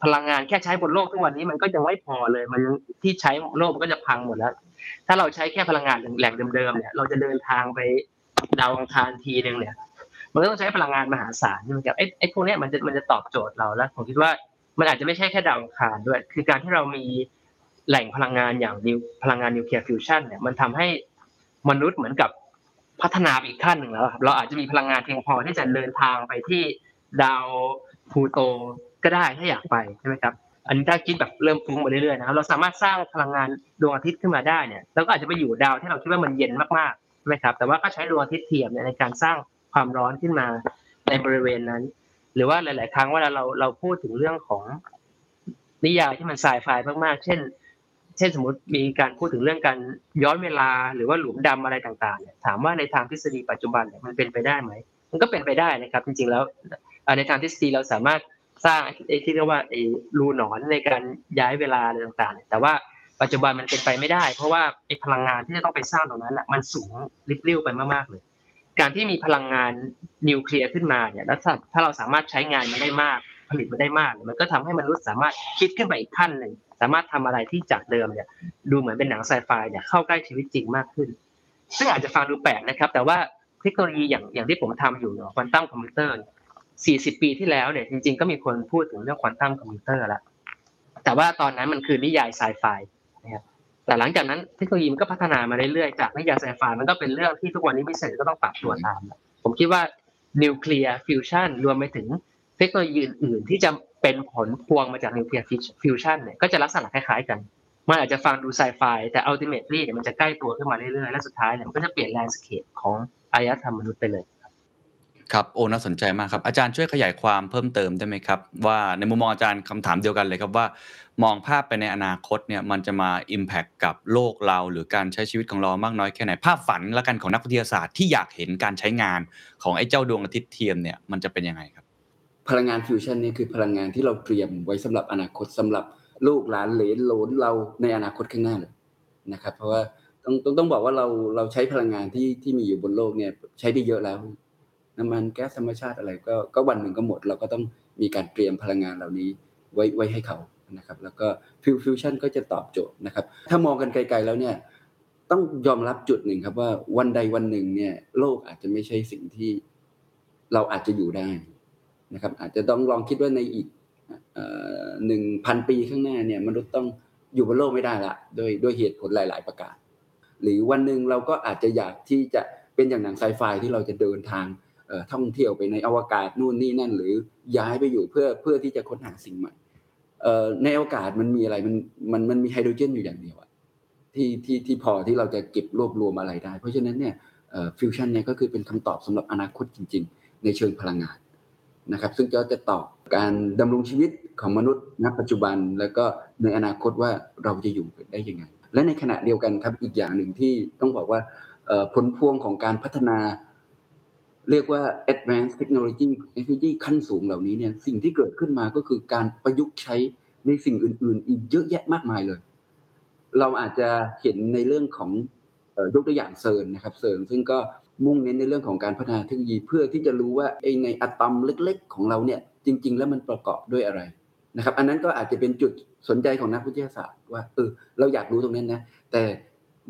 พลังงานแค่ใช้บนโลกทุกวันนี้มันก็ยังไม่พอเลย มันที่ใช้โลกมันก็จะพังหมดแล้ว ถ้าเราใช้แค่พลังงานแหล่งเดิมๆเนี่ย เราจะเดินทางไปดาวอังคารทีหนึ่งเนี่ย มันก็ต้องใช้พลังงานมหาศาลใช่ไหมครับไอ้ไอ้พวกเนี้ยมันจะมันจะตอบโจทย์เราแล้วผมคิดว่ามันอาจจะไม่ใช่แค่ดาวอังคารด้วย คือการที่เรามีแหล่งพลังงานอย่างนิวพลังงานนิวเคลียร์ฟิวชันเนี่ยมันทำให้มนุษย์เหมือนกับพัฒนาอีกขั้นหนึ่งแล้วครับเราอาจจะมีพลังงานเพียงพอที่จะเดินทางไปที่ดาวพลูโตก็ได้ถ้าอยากไปใช่ไหมครับ อันนี้ถ้าคิดแบบเริ่มฟุ้งมาเรื่อยๆนะครับเราสามารถสร้างพลังงานดวงอาทิตย์ขึ้นมาได้เนี่ยเราก็อาจจะไปอยู่ดาวที่เราคิดว่ามันเย็นมากๆใช่ไหมครับแต่ว่าก็ใช้ดวงอาทิตย์เทียมในการสร้าง ความร้อนขึ้นมาในบริเวณนั้น หรือว่าหลาย ๆ ครั้งเวลาเราเราพูดถึงเรื่องของนิยายที่มันไซไฟมาก ๆ เช่น เช่นสมมติมีการพูดถึงเรื่องการย้อนเวลาหรือว่าหลุมดำอะไรต่างๆเนี่ยถามว่าในทางทฤษฎีปัจจุบันเนี่ยมันเป็นไปได้ไหม มันก็เป็นไปได้นะครับ จริง ๆ แล้วในทางทฤษฎีเราสามารถสร้างไอ้ที่เรียกว่าไอ้รูหนอนในการย้ายเวลาอะไรต่างๆ แต่ว่าปัจจุบันมันเป็นไปไม่ได้ เพราะว่าไอ้พลังงานที่จะต้องไปสร้างตรงนั้นน่ะมันสูงริบเรี่ยวไปมากๆเลย การที่มีพลังงานนิวเคลียร์ขึ้นมาเนี่ยแล้วถ้าถ้าเราสามารถใช้งานมันได้มาก ผลิตมันได้มาก มันก็ทำให้มนุษย์สามารถคิดขึ้นไปอีกขั้นหนึ่งสามารถทำอะไรที่จากเดิมเนี่ยดูเหมือนเป็นหนังไซไฟเนี่ยเข้าใกล้ชีวิตจริงมากขึ้น ซึ่งอาจจะฟังดูแปลกนะครับ แต่ว่าเทคโนโลยีอย่างอย่างที่ผมทำอยู่เนาะควอนตัมคอมพิวเตอร์40 ปีที่แล้วเนี่ยจริง ๆ ก็มีคนพูดถึงเรื่องควอนตัมคอมพิวเตอร์แล้วแต่ว่าตอนนั้นมันคือนิยายไซไฟนะครับ แต่หลังจากนั้นเทคโนโลยีมันก็พัฒนามาเรื่อยๆจากนิยายไซไฟมันก็เป็นเรื่องที่ทุกวันนี้ business ก็ต้องปรับตัวตาม ผมคิดว่านิวเคลียร์ฟิวชันรวมไปถึงเทคโนโลยีอื่นๆที่จะเป็นผลพวงมาจากนิวเคลียร์ฟิวชันเนี่ยก็จะลักษณะคล้ายๆกันมันอาจจะฟังดูไซไฟแต่อัลติเม e ลี่เนี่ยมันจะใกล้ตัวขึ้นมาเรื่อยๆและสุดท้ายเนี่ยมันก็จะเปลี่ยน landscape ของอารยธรรมมนุษย์ไปเลย ครับโอ้น่าสนใจมากครับ อาจารย์ช่วยขยายความเพิ่มเติมได้ไหมครับ ว่าในมุมมองอาจารย์คำถามเดียวกันเลยครับว่า มองภาพไปในอนาคตเนี่ยมันจะมา impact กับโลกเรา หรือการใช้ชีวิตของเรามากน้อยแค่ไหน ภาพฝันแล้วกันของนักวิทยาศาสตร์ที่อยากเห็นการใช้งานของไอ้เจ้าดวงอาทิตย์เทียมเนี่ยมันจะเป็นยังไงครับ พลังงานฟิวชันเนี่ยคือพลังงานที่เราเตรียมไว้สำหรับอนาคตสำหรับลูกหลานเหลนหลนเราในอนาคตข้างหน้าเลยนะครับ เพราะว่าต้องต้องต้องบอกว่าเราเราใช้พลังงานที่ที่มีอยู่บนโลกเนี่ยใช้ได้เยอะแล้ว น้ำมันแก๊สธรรมชาติอะไรก็ก็วันหนึ่งก็หมด เราก็ต้องมีการเตรียมพลังงานเหล่านี้ไว้ไว้ให้เขานะครับแล้วก็ฟิวฟิวชั่นก็จะตอบโจทย์นะครับ ถ้ามองกันไกลๆแล้วเนี่ยต้องยอมรับจุดหนึ่งครับว่าวันใดวันหนึ่งเนี่ยโลกอาจจะไม่ใช่สิ่งที่เราอาจจะอยู่ได้นะครับ อาจจะต้องลองคิดว่าในอีกหนึ่งพันปีข้างหน้าเนี่ยมนุษย์ต้องอยู่บนโลกไม่ได้ละโดยด้วยเหตุผลหลาย ๆ ประการ หรือวันหนึ่งเราก็อาจจะอยากที่จะเป็นอย่างหนังไซไฟที่เราจะเดินทาง ท่องเที่ยวไปในอวกาศนู่นนี่นั่น หรือย้ายไปอยู่เพื่อเพื่อที่จะค้นหาสิ่งใหม่ในอวกาศมันมีอะไรมันมันมันมีไฮโดรเจนอยู่อย่างเดียวอะที่ที่ที่พอที่เราจะเก็บรวบรวมอะไรได้ เพราะฉะนั้นเนี่ยฟิวชันเนี่ยก็คือเป็นคำตอบสำหรับอนาคตจริง ๆ ในเชิงพลังงานนะครับ ซึ่งก็จะตอบการดำรงชีวิตของมนุษย์ณปัจจุบันแล้วก็ในอนาคตว่าเราจะอยู่ได้ยังไง และในขณะเดียวกันครับอีกอย่างหนึ่งที่ต้องบอกว่าผลพวงของการพัฒนา เรียกว่า advanced technology technology ขั้นสูงเหล่านี้เนี่ยสิ่งที่เกิดขึ้นมาก็คือการประยุกต์ใช้ในสิ่งอื่น ๆ อีกเยอะแยะมากมายเลย เราอาจจะเห็นในเรื่องของยกตัวอย่างเซิร์นนะครับเซิร์นซึ่งก็มุ่งเน้นในเรื่องของการพัฒนาเทคโนโลยีเพื่อที่จะรู้ว่าไอในอะตอมเล็ก ๆ ของเราเนี่ยจริง ๆ แล้วมันประกอบด้วยอะไรนะครับ อันนั้นก็อาจจะเป็นจุดสนใจของนักวิทยาศาสตร์ว่าเออเราอยากรู้ตรงนั้นนะแต่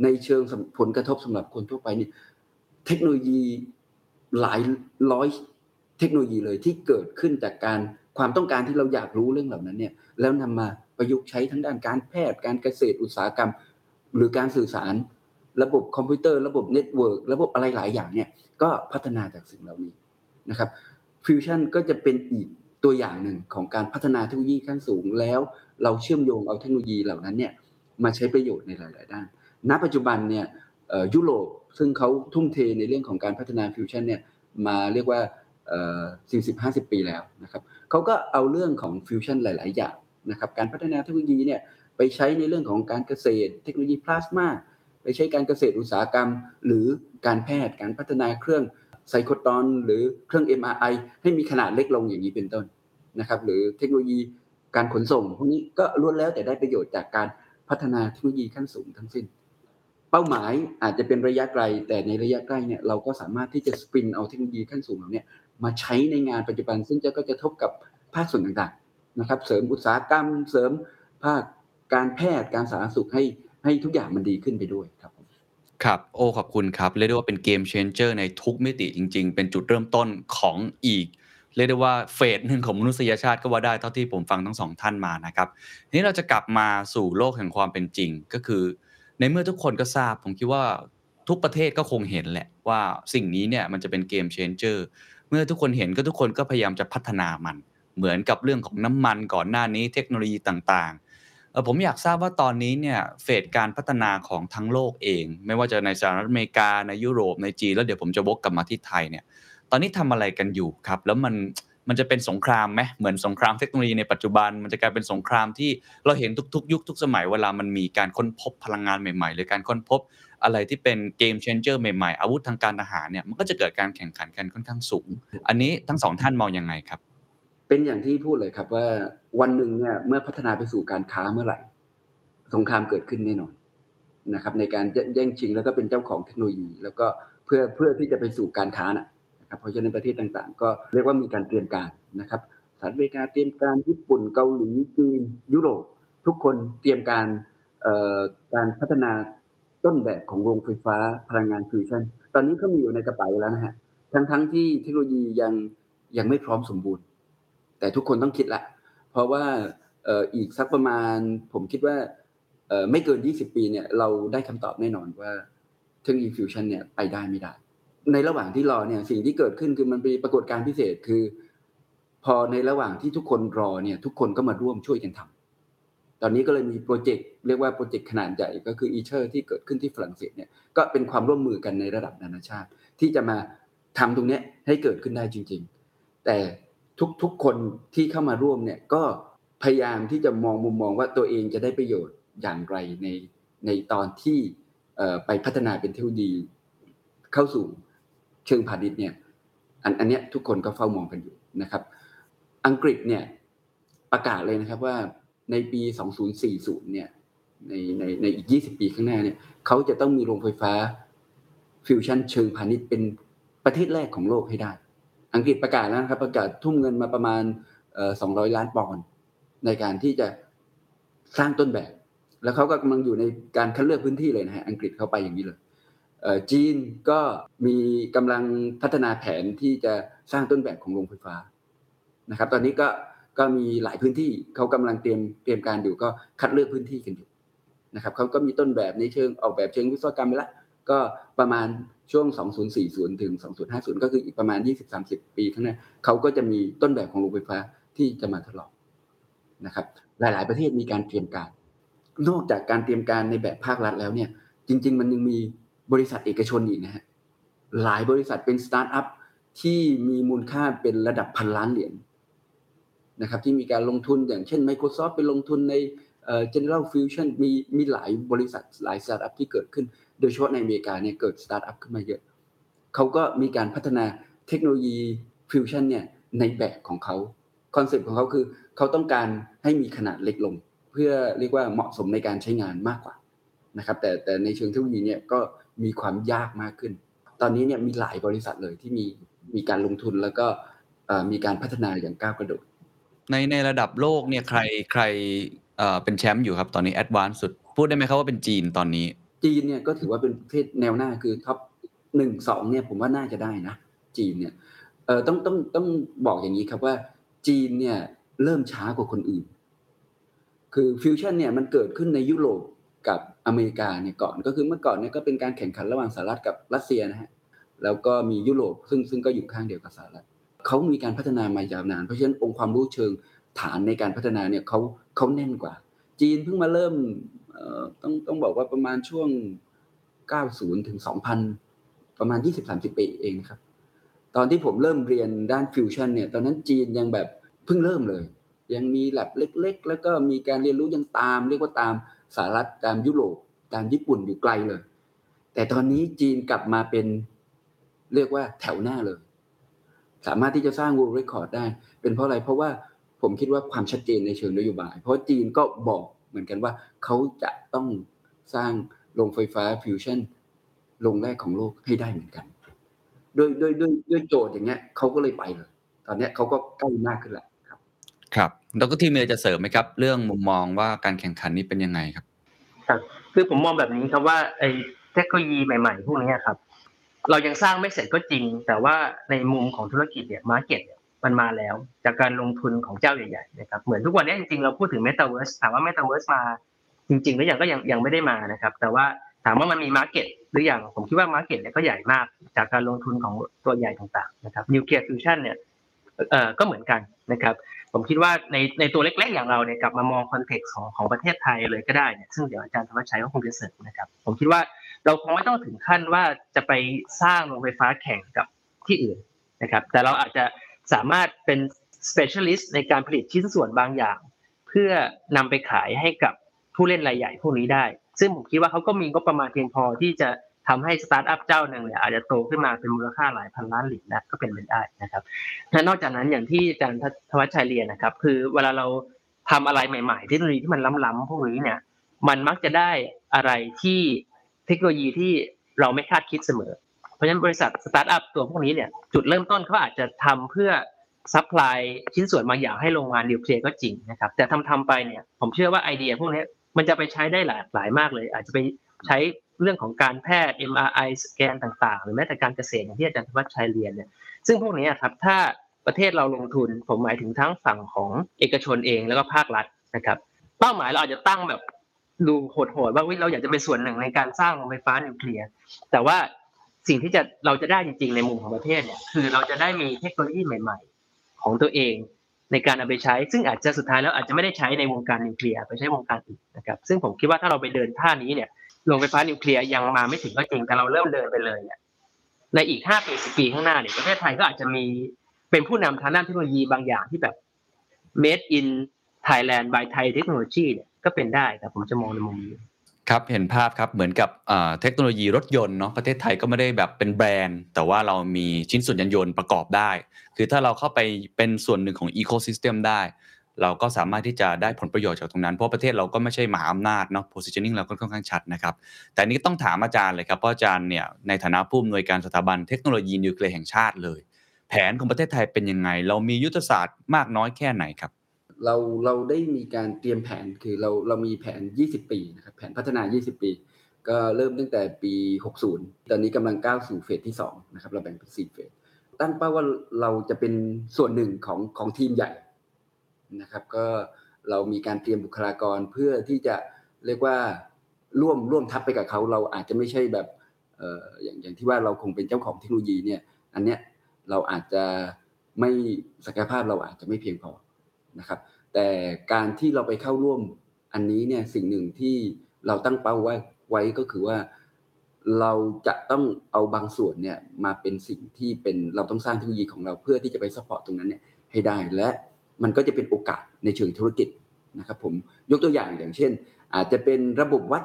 ในเชิงผลกระทบสำหรับคนทั่วไปเนี่ยเทคโนโลยี หลายร้อยเทคโนโลยีเลยที่เกิดขึ้นจากการความต้องการที่เราอยากรู้เรื่องเหล่านั้นเนี่ยแล้วนำมาประยุกต์ใช้ทั้งด้านการแพทย์ การเกษตรอุตสาหกรรม หรือการสื่อสาร ระบบคอมพิวเตอร์ ระบบ network ระบบอะไรหลายอย่างเนี่ยก็พัฒนาจากสิ่งเหล่านี้นะครับฟิวชั่นก็จะเป็นอีกตัวอย่างหนึ่งของการพัฒนาเทคโนโลยีขั้นสูงแล้วเราเชื่อมโยงเอาเทคโนโลยีเหล่านั้นเนี่ยมาใช้ประโยชน์ในหลาย ๆ ด้าน ณ ปัจจุบันเนี่ยยุโรป ซึ่งเขาทุ่มเทในเรื่องของการพัฒนาฟิวชั่นเนี่ยมาเรียกว่าเอ่อ40-50ปีแล้วนะครับเขาก็เอาเรื่องของฟิวชั่นหลาย ๆ อย่างนะครับการพัฒนาเทคโนโลยีเนี่ยไปใช้ในเรื่องของการเกษตร เทคโนโลยีพลาสมาไปใช้การเกษตรอุตสาหกรรม หรือการแพทย์การพัฒนาเครื่องไซโคตรอน หรือเครื่อง MRI ให้มีขนาดเล็กลงอย่างนี้เป็นต้นนะครับหรือเทคโนโลยีการขนส่งพวกนี้ก็ล้วนแล้วแต่ได้ประโยชน์จากการพัฒนาเทคโนโลยีขั้นสูงทั้งสิ้น เป้าหมายอาจจะเป็นระยะไกล แต่ในระยะใกล้เนี่ยเราก็สามารถที่จะสปินเอาเทคโนโลยีขั้นสูงเหล่านี้มาใช้ในงานปัจจุบัน ซึ่งจะก็จะทบกับภาคส่วนต่างๆนะครับ เสริมอุตสาหกรรม เสริมภาคการแพทย์การสาธารณสุขให้ให้ทุกอย่างมันดีขึ้นไปด้วยครับครับ โอ้ขอบคุณครับ เรียกได้ว่าเป็นเกมเชนเจอร์ในทุกมิติจริง ๆ เป็นจุดเริ่มต้นของอีก เรียกได้ว่าเฟสหนึ่งของมนุษยชาติก็ว่าได้เท่าที่ผมฟังทั้งสองท่านมานะครับทีนี้เราจะกลับมาสู่โลกแห่งความเป็นจริงก็คือ ในเมื่อทุกคนก็ทราบ ผมคิดว่าทุกประเทศก็คงเห็นแหละว่าสิ่งนี้เนี่ยมันจะเป็นเกมเชนเจอร์เมื่อทุกคนเห็นก็ทุกคนก็พยายามจะพัฒนามัน เหมือนกับเรื่องของน้ำมันก่อนหน้านี้เทคโนโลยีต่างๆผมอยากทราบว่าตอนนี้เนี่ยเฟสการพัฒนาของทั้งโลกเอง ไม่ว่าจะในสหรัฐอเมริกาในยุโรปในจีนแล้วเดี๋ยวผมจะวกกลับมาที่ไทยเนี่ย ตอนนี้ทำอะไรกันอยู่ครับ แล้วมัน มันจะเป็นสงครามไหมเหมือนสงครามเทคโนโลยีในปัจจุบัน มันจะกลายเป็นสงครามที่เราเห็นทุกๆ ยุคทุกสมัยเวลามันมีการค้นพบพลังงานใหม่ๆ หรือการค้นพบอะไรที่เป็นเกม changer ใหม่ๆ อาวุธทางการทหารเนี่ยมันก็จะเกิดการแข่งขันกันค่อนข้างสูง อันนี้ทั้งสองท่านมองยังไงครับ เป็นอย่างที่พูดเลยครับว่าวันหนึ่งเนี่ยเมื่อพัฒนาไปสู่การค้าเมื่อไหร่ สงครามเกิดขึ้นแน่นอนนะครับ ในการแย่งชิงแล้วก็เป็นเจ้าของเทคโนโลยี แล้วก็เพื่อเพื่อที่จะไปสู่การค้านะ นะครับเพราะฉะนั้นประเทศต่างๆ ก็เรียกว่ามีการเตรียมการนะครับสหรัฐอเมริกาเตรียมการญี่ปุ่นเกาหลีจีนยุโรปทุกคนเตรียมการการพัฒนาต้นแบบของโรงไฟฟ้าพลังงานฟิวชั่นตอนนี้ก็มีอยู่ในกระเป๋าแล้วนะฮะทั้งๆที่เทคโนโลยียังยังไม่พร้อมสมบูรณ์ แต่ทุกคนต้องคิดละ เพราะว่าอ,อีกสักประมาณ ผมคิดว่าไม่เกิน 20 ปีเนี่ยเราได้คำตอบแน่นอนว่าเทคโนโลยีฟิวชั่นเนี่ยไปได้ไม่ได้ ในระหว่างที่รอเนี่ยสิ่งที่เกิดขึ้นคือมันเป็นปรากฏการณ์พิเศษคือ พอในระหว่างที่ทุกคนรอเนี่ยทุกคนก็มาร่วมช่วยกันทำตอนนี้ก็เลยมี project เรียกว่า project ขนาดใหญ่ก็คือ ITER ที่เกิดขึ้นที่ฝรั่งเศสเนี่ยก็เป็นความร่วมมือกันในระดับนานาชาติ ที่จะมาทำตรงนี้ให้เกิดขึ้นได้จริง ๆ แต่ทุกๆคนที่เข้ามาร่วมเนี่ยก็พยายามที่จะมองมุมมองว่าตัวเองจะได้ประโยชน์อย่างไรในในตอนที่ไปพัฒนาเป็นเทคโนโลยีเข้าสู่ เชิงพาณิชย์เนี่ยอันอันเนี้ยทุกคนก็เฝ้ามองกันอยู่นะครับ อังกฤษเนี่ยประกาศเลยนะครับว่าในปี 2040 เนี่ยในในในอีก 20 ปีข้างหน้าเนี่ยเขาจะต้องมีโรงไฟฟ้าฟิวชั่นเชิงพาณิชย์เป็นประเทศแรกของโลกให้ได้ อังกฤษประกาศแล้วนะครับ ประกาศทุ่มเงินมาประมาณ 200 ล้านปอนด์ในการที่จะสร้างต้นแบบ แล้วเขาก็กำลังอยู่ในการคัดเลือกพื้นที่เลยนะฮะอังกฤษเข้าไปอย่างนี้เลย จีนก็มีกำลังพัฒนาแผนที่จะสร้างต้นแบบของโรงไฟฟ้านะครับ ตอนนี้ก็ก็มีหลายพื้นที่เขากำลังเตรียมเตรียมการอยู่ก็คัดเลือกพื้นที่กันอยู่นะครับเขาก็มีต้นแบบในเชิงออกแบบเชิงวิศวกรรมไปแล้วก็ประมาณช่วง 2040 ถึง 2050 ก็คืออีกประมาณ 20-30 ปีข้างหน้าเขาก็จะมีต้นแบบของโรงไฟฟ้าที่จะมาทดลองนะครับ หลาย ๆ ประเทศมีการเตรียมการ นอกจากการเตรียมการในแบบภาครัฐแล้วเนี่ย จริง ๆ มันยังมี บริษัทเอกชนอีกนะฮะหลายบริษัทเป็นสตาร์ทอัพที่มีมูลค่าเป็นระดับพันล้านเหรียญนะครับที่มีการลงทุนอย่างเช่น Microsoft ไปลงทุนในเอ่อ General Fusion มีมีหลายบริษัทหลายสตาร์ทอัพที่เกิดขึ้น โดยเฉพาะในอเมริกาเนี่ยเกิดสตาร์ทอัพขึ้นมาเยอะเขาก็มีการพัฒนาเทคโนโลยีฟิวชั่นเนี่ยในแบบของเขา concept ของเขาคือเขาต้องการให้มีขนาดเล็กลง เพื่อเรียกว่าเหมาะสมในการใช้งานมากกว่านะครับแต่แต่ในเชิงเทคโนโลยีเนี่ยก็ มีความยากมากขึ้น ตอนนี้เนี่ยมีหลายบริษัทเลยที่มีมีการลงทุนแล้วก็เอ่อมีการพัฒนาอย่างก้าวกระโดด ในในระดับโลกเนี่ยใครใครเอ่อเป็นแชมป์อยู่ครับตอนนี้ advance สุด พูดได้ไหมครับว่าเป็นจีนตอนนี้ จีนเนี่ยก็ถือว่าเป็นประเทศแนวหน้าคือ top หนึ่งสองเนี่ยผมว่าน่าจะได้นะ จีนเนี่ยเออต้องต้องต้องบอกอย่างนี้ครับว่าจีนเนี่ยเริ่มช้ากว่าคนอื่น คือฟิวชั่นเนี่ยมันเกิดขึ้นในยุโรปกับ อเมริกาเนี่ยก่อนก็คือเมื่อก่อนเนี่ยก็เป็นการแข่งขันระหว่างสหรัฐกับรัสเซียนะฮะแล้วก็มียุโรปซึ่งซึ่งก็อยู่ข้างเดียวกับสหรัฐเขามีการพัฒนามายาวนาน เพราะฉะนั้นองค์ความรู้เชิงฐานในการพัฒนาเนี่ยเขาเขาแน่นกว่า จีนเพิ่งมาเริ่มต้องต้องบอกว่าประมาณช่วง 90 ถึง 2000 ประมาณ 20-30 ปีเองนะครับ ตอนที่ผมเริ่มเรียนด้านฟิวชั่นเนี่ยตอนนั้นจีนยังแบบเพิ่งเริ่มเลย ยังมีแลบเล็ก ๆ แล้วก็มีการเรียนรู้ยังตาม เรียกว่าตาม สหรัฐตามยุโรปตามญี่ปุ่นอยู่ไกลเลย แต่ตอนนี้จีนกลับมาเป็นเรียกว่าแถวหน้าเลย สามารถที่จะสร้าง world record ได้ เป็นเพราะอะไรเพราะว่าผมคิดว่าความชัดเจนในเชิงนโยบาย เพราะจีนก็บอกเหมือนกันว่าเขาจะต้องสร้างโรงไฟฟ้าฟิวชั่นโรงแรกของโลกให้ได้เหมือนกันโดยโดยโดยโดยโจทย์อย่างเงี้ยเขาก็เลยไปเลย ตอนเนี้ยเขาก็ใกล้มากขึ้นแล้วครับ ครับ ดร.ทีมมีอะไรจะเสริมไหมครับ เรื่องมุมมองว่าการแข่งขันนี้เป็นยังไงครับครับคือผมมองแบบนี้ครับว่าไอ้เทคโนโลยีใหม่ ๆ พวกนี้ครับ เรายังสร้างไม่เสร็จก็จริง แต่ว่าในมุมของธุรกิจเนี่ย market มันมาแล้ว จากการลงทุนของเจ้าใหญ่ๆนะครับเหมือนทุกวันนี้จริงๆเราพูดถึง Metaverse ถามว่า Metaverse มาจริงๆหรือยังก็ยังยังไม่ได้มานะครับ แต่ว่าถามว่ามันมี market หรือยังผมคิดว่า market เนี่ยก็ใหญ่มากจากการลงทุนของตัวใหญ่ต่างๆนะครับนิวเคลียร์ฟิวชั่นเนี่ยเอ่อก็เหมือนกันนะครับ ผมคิดว่าในในตัวเล็ก ๆ อย่างเราเนี่ยกลับมามอง context ของของประเทศไทยเลยก็ได้เนี่ยซึ่งเดี๋ยวอาจารย์ธวัชชัยก็คงจะเสริมนะครับ ผมคิดว่าเราคงไม่ต้องถึงขั้นว่าจะไปสร้างโรงไฟฟ้าแข่งกับที่อื่นนะครับ แต่เราอาจจะสามารถเป็น specialist ในการผลิตชิ้นส่วนบางอย่าง เพื่อนำไปขายให้กับผู้เล่นรายใหญ่พวกนี้ได้ ซึ่งผมคิดว่าเขาก็มีงบประมาณเพียงพอที่จะ ทำให้สตาร์ทอัพเจ้าหนึ่งเนี่ยอาจจะโตขึ้นมาเป็นมูลค่าหลายพันล้านเหรียญนะก็เป็นไปได้นะครับและนอกจากนั้นอย่างที่อาจารย์ธวัชชัยเรียนนะครับ คือเวลาเราทำอะไรใหม่ๆเทคโนโลยีที่มันล้ำๆพวกนี้เนี่ย มันมักจะได้อะไรที่เทคโนโลยีที่เราไม่คาดคิดเสมอ เพราะฉะนั้นบริษัทสตาร์ทอัพตัวพวกนี้เนี่ยจุดเริ่มต้นเขาอาจจะทำเพื่อ supply ชิ้นส่วนบางอย่างให้โรงงานนิวเคลียร์ก็จริงนะครับ แต่ทำทำไปเนี่ยผมเชื่อว่าไอเดียพวกนี้มันจะไปใช้ได้หลากหลายมากเลย อาจจะไปใช้ เรื่องของการแพทย์ MRI scan ต่างๆ หรือแม้แต่การเกษตรอย่างที่อาจารย์ธวัชชัยเรียนเนี่ยซึ่งพวกนี้ครับถ้าประเทศเราลงทุนผมหมายถึงทั้งฝั่งของเอกชนเองแล้วก็ภาครัฐนะครับเป้าหมายเราอาจจะตั้งแบบดูโหดๆว่าเราอยากจะเป็นส่วนหนึ่งในการสร้างโรงไฟฟ้านิวเคลียร์แต่ว่าสิ่งที่จะเราจะได้จริงๆในมุมของประเทศเนี่ยคือเราจะได้มีเทคโนโลยีใหม่ๆ ของตัวเองในการเอาไปใช้ ซึ่งอาจจะสุดท้ายแล้วอาจจะไม่ได้ใช้ในวงการนิวเคลียร์ไปใช้วงการอื่นนะครับซึ่งผมคิดว่าถ้าเราไปเดินท่านี้เนี่ย โรงไฟฟ้านิวเคลียร์ยังมาไม่ถึงก็จริงแต่เราเริ่มเดินไปเลยเนี่ยในอีกห้าปีสิบปีข้างหน้าเนี่ยประเทศไทยก็อาจจะมีเป็นผู้นำทางด้านเทคโนโลยีบางอย่างที่แบบ made in Thailand by Thai Technology เนี่ยก็เป็นได้แต่ผมจะมองในมุมนี้ครับเห็นภาพครับเหมือนกับเอ่อเทคโนโลยีรถยนต์เนาะประเทศไทยก็ไม่ได้แบบเป็นแบรนด์ แต่ว่าเรามีชิ้นส่วนยานยนต์ประกอบได้ คือถ้าเราเข้าไปเป็นส่วนหนึ่งของอีโคซิสเต็มได้ เราก็สามารถที่จะได้ผลประโยชน์จากตรงนั้น เพราะประเทศเราก็ไม่ใช่มหาอำนาจเนาะ positioning เราก็ค่อนข้างชัดนะครับ แต่นี้ต้องถามอาจารย์เลยครับ เพราะอาจารย์เนี่ยในฐานะผู้อำนวยการสถาบันเทคโนโลยีนิวเคลียร์แห่งชาติเลย แผนของประเทศไทยเป็นยังไง เรามียุทธศาสตร์มากน้อยแค่ไหนครับ เราเราได้มีการเตรียมแผนคือเราเรามีแผน 20 ปีนะครับแผนพัฒนา 20 ปี ก็เริ่มตั้งแต่ปี 60 ตอนนี้กำลังก้าวสู่เฟสที่2นะครับเราแบ่งเป็น4เฟสตั้งเป้าว่าเราจะเป็นส่วนหนึ่งของของทีมใหญ่ นะครับ ก็เรามีการเตรียมบุคลากรเพื่อที่จะเรียกว่าร่วมร่วมทัพไปกับเขาเราอาจจะไม่ใช่แบบเอ่ออย่างอย่างที่ว่าเราคงเป็นเจ้าของเทคโนโลยีเนี่ย อันเนี้ยเราอาจจะไม่ศักยภาพเราอาจจะไม่เพียงพอนะครับ แต่การที่เราไปเข้าร่วมอันนี้เนี่ยสิ่งหนึ่งที่เราตั้งเป้าไว้ไว้ก็คือว่าเราจะต้องเอาบางส่วนเนี่ยมาเป็นสิ่งที่เป็นเราต้องสร้างเทคโนโลยีของเราเพื่อที่จะไป support ตรงนั้นเนี่ยให้ได้และ มันก็จะเป็นโอกาสในเชิงธุรกิจนะครับผมยกตัวอย่างอย่างเช่น อาจจะเป็นระบบวัด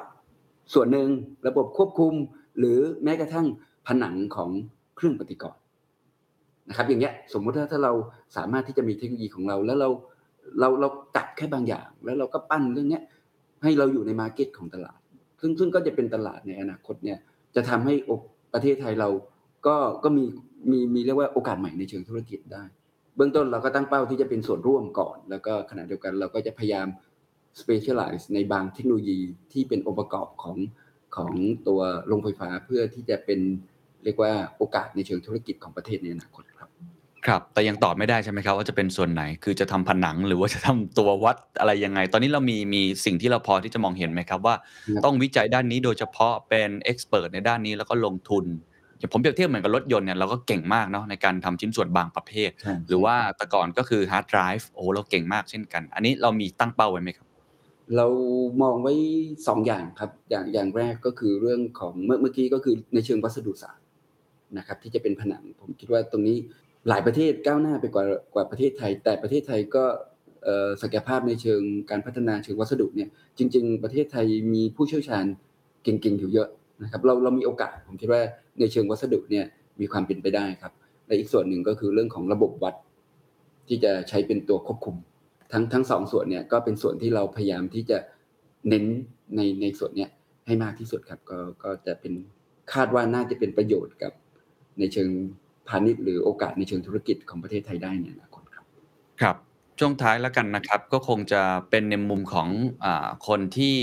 ส่วนหนึ่งระบบควบคุม หรือแม้กระทั่งผนังของเครื่องปฏิกรณ์นะครับ อย่างเงี้ยสมมุติถ้าถ้าเราสามารถที่จะมีเทคโนโลยีของเรา แล้วเราเราเราจับแค่บางอย่าง แล้วเราก็ปั้นเรื่องเนี้ยให้เราอยู่ในมาร์เก็ตของตลาด ซึ่งซึ่งก็จะเป็นตลาดในอนาคตเนี่ยจะทำให้ประเทศไทยเราก็ก็มีมีมีเรียกว่าโอกาสใหม่ในเชิงธุรกิจได้ เบื้องต้นเราก็ตั้งเป้าที่จะเป็นส่วนร่วมก่อน แล้วก็ขณะเดียวกันเราก็จะพยายาม specialize ในบางเทคโนโลยีที่เป็นองค์ประกอบของของตัวโรงไฟฟ้าเพื่อที่จะเป็นเรียกว่าโอกาสในเชิงธุรกิจของประเทศในอนาคตครับครับแต่ยังตอบไม่ได้ใช่ไหมครับว่าจะเป็นส่วนไหนคือจะทำผนังหรือว่าจะทำตัววัดอะไรยังไง ตอนนี้เรามีมีสิ่งที่เราพอที่จะมองเห็นไหมครับว่า ต้องวิจัยด้านนี้โดยเฉพาะเป็น expert ในด้านนี้แล้วก็ลงทุน ผมเปรียบเทียบเหมือนกับรถยนต์เนี่ยเราก็เก่งมากเนาะในการทำชิ้นส่วนบางประเภทใช่หรือว่าแต่ก่อนก็คือ hard drive โอ้เราเก่งมากเช่นกัน อันนี้เรามีตั้งเป้าไว้ไหมครับ เรามองไว้สองอย่างครับอย่างอย่างแรกก็คือเรื่องของเมื่อเมื่อกี้ก็คือในเชิงวัสดุศาสตร์นะครับ ที่จะเป็นผนังผมคิดว่าตรงนี้หลายประเทศก้าวหน้าไปกว่ากว่าประเทศไทย แต่ประเทศไทยก็เอ่อศักยภาพในเชิงการพัฒนาเชิงวัสดุเนี่ยจริง ๆ ประเทศไทยมีผู้เชี่ยวชาญเก่งๆอยู่เยอะนะครับเราเรามีโอกาสผมคิดว่า ในเชิงวัสดุเนี่ยมีความเป็นไปได้ครับ และอีกส่วนหนึ่งก็คือเรื่องของระบบวัด ที่จะใช้เป็นตัวควบคุม ทั้งทั้งสองส่วนเนี่ยก็เป็นส่วนที่เราพยายามที่จะเน้นในในส่วนเนี้ยให้มากที่สุดครับก็ก็จะเป็นคาดว่าน่าจะเป็นประโยชน์กับในเชิงพาณิชย์หรือโอกาสในเชิงธุรกิจของประเทศไทยได้ในอนาคตครับครับช่วงท้ายแล้วกันนะครับ ก็คงจะเป็นในมุมของอคนที่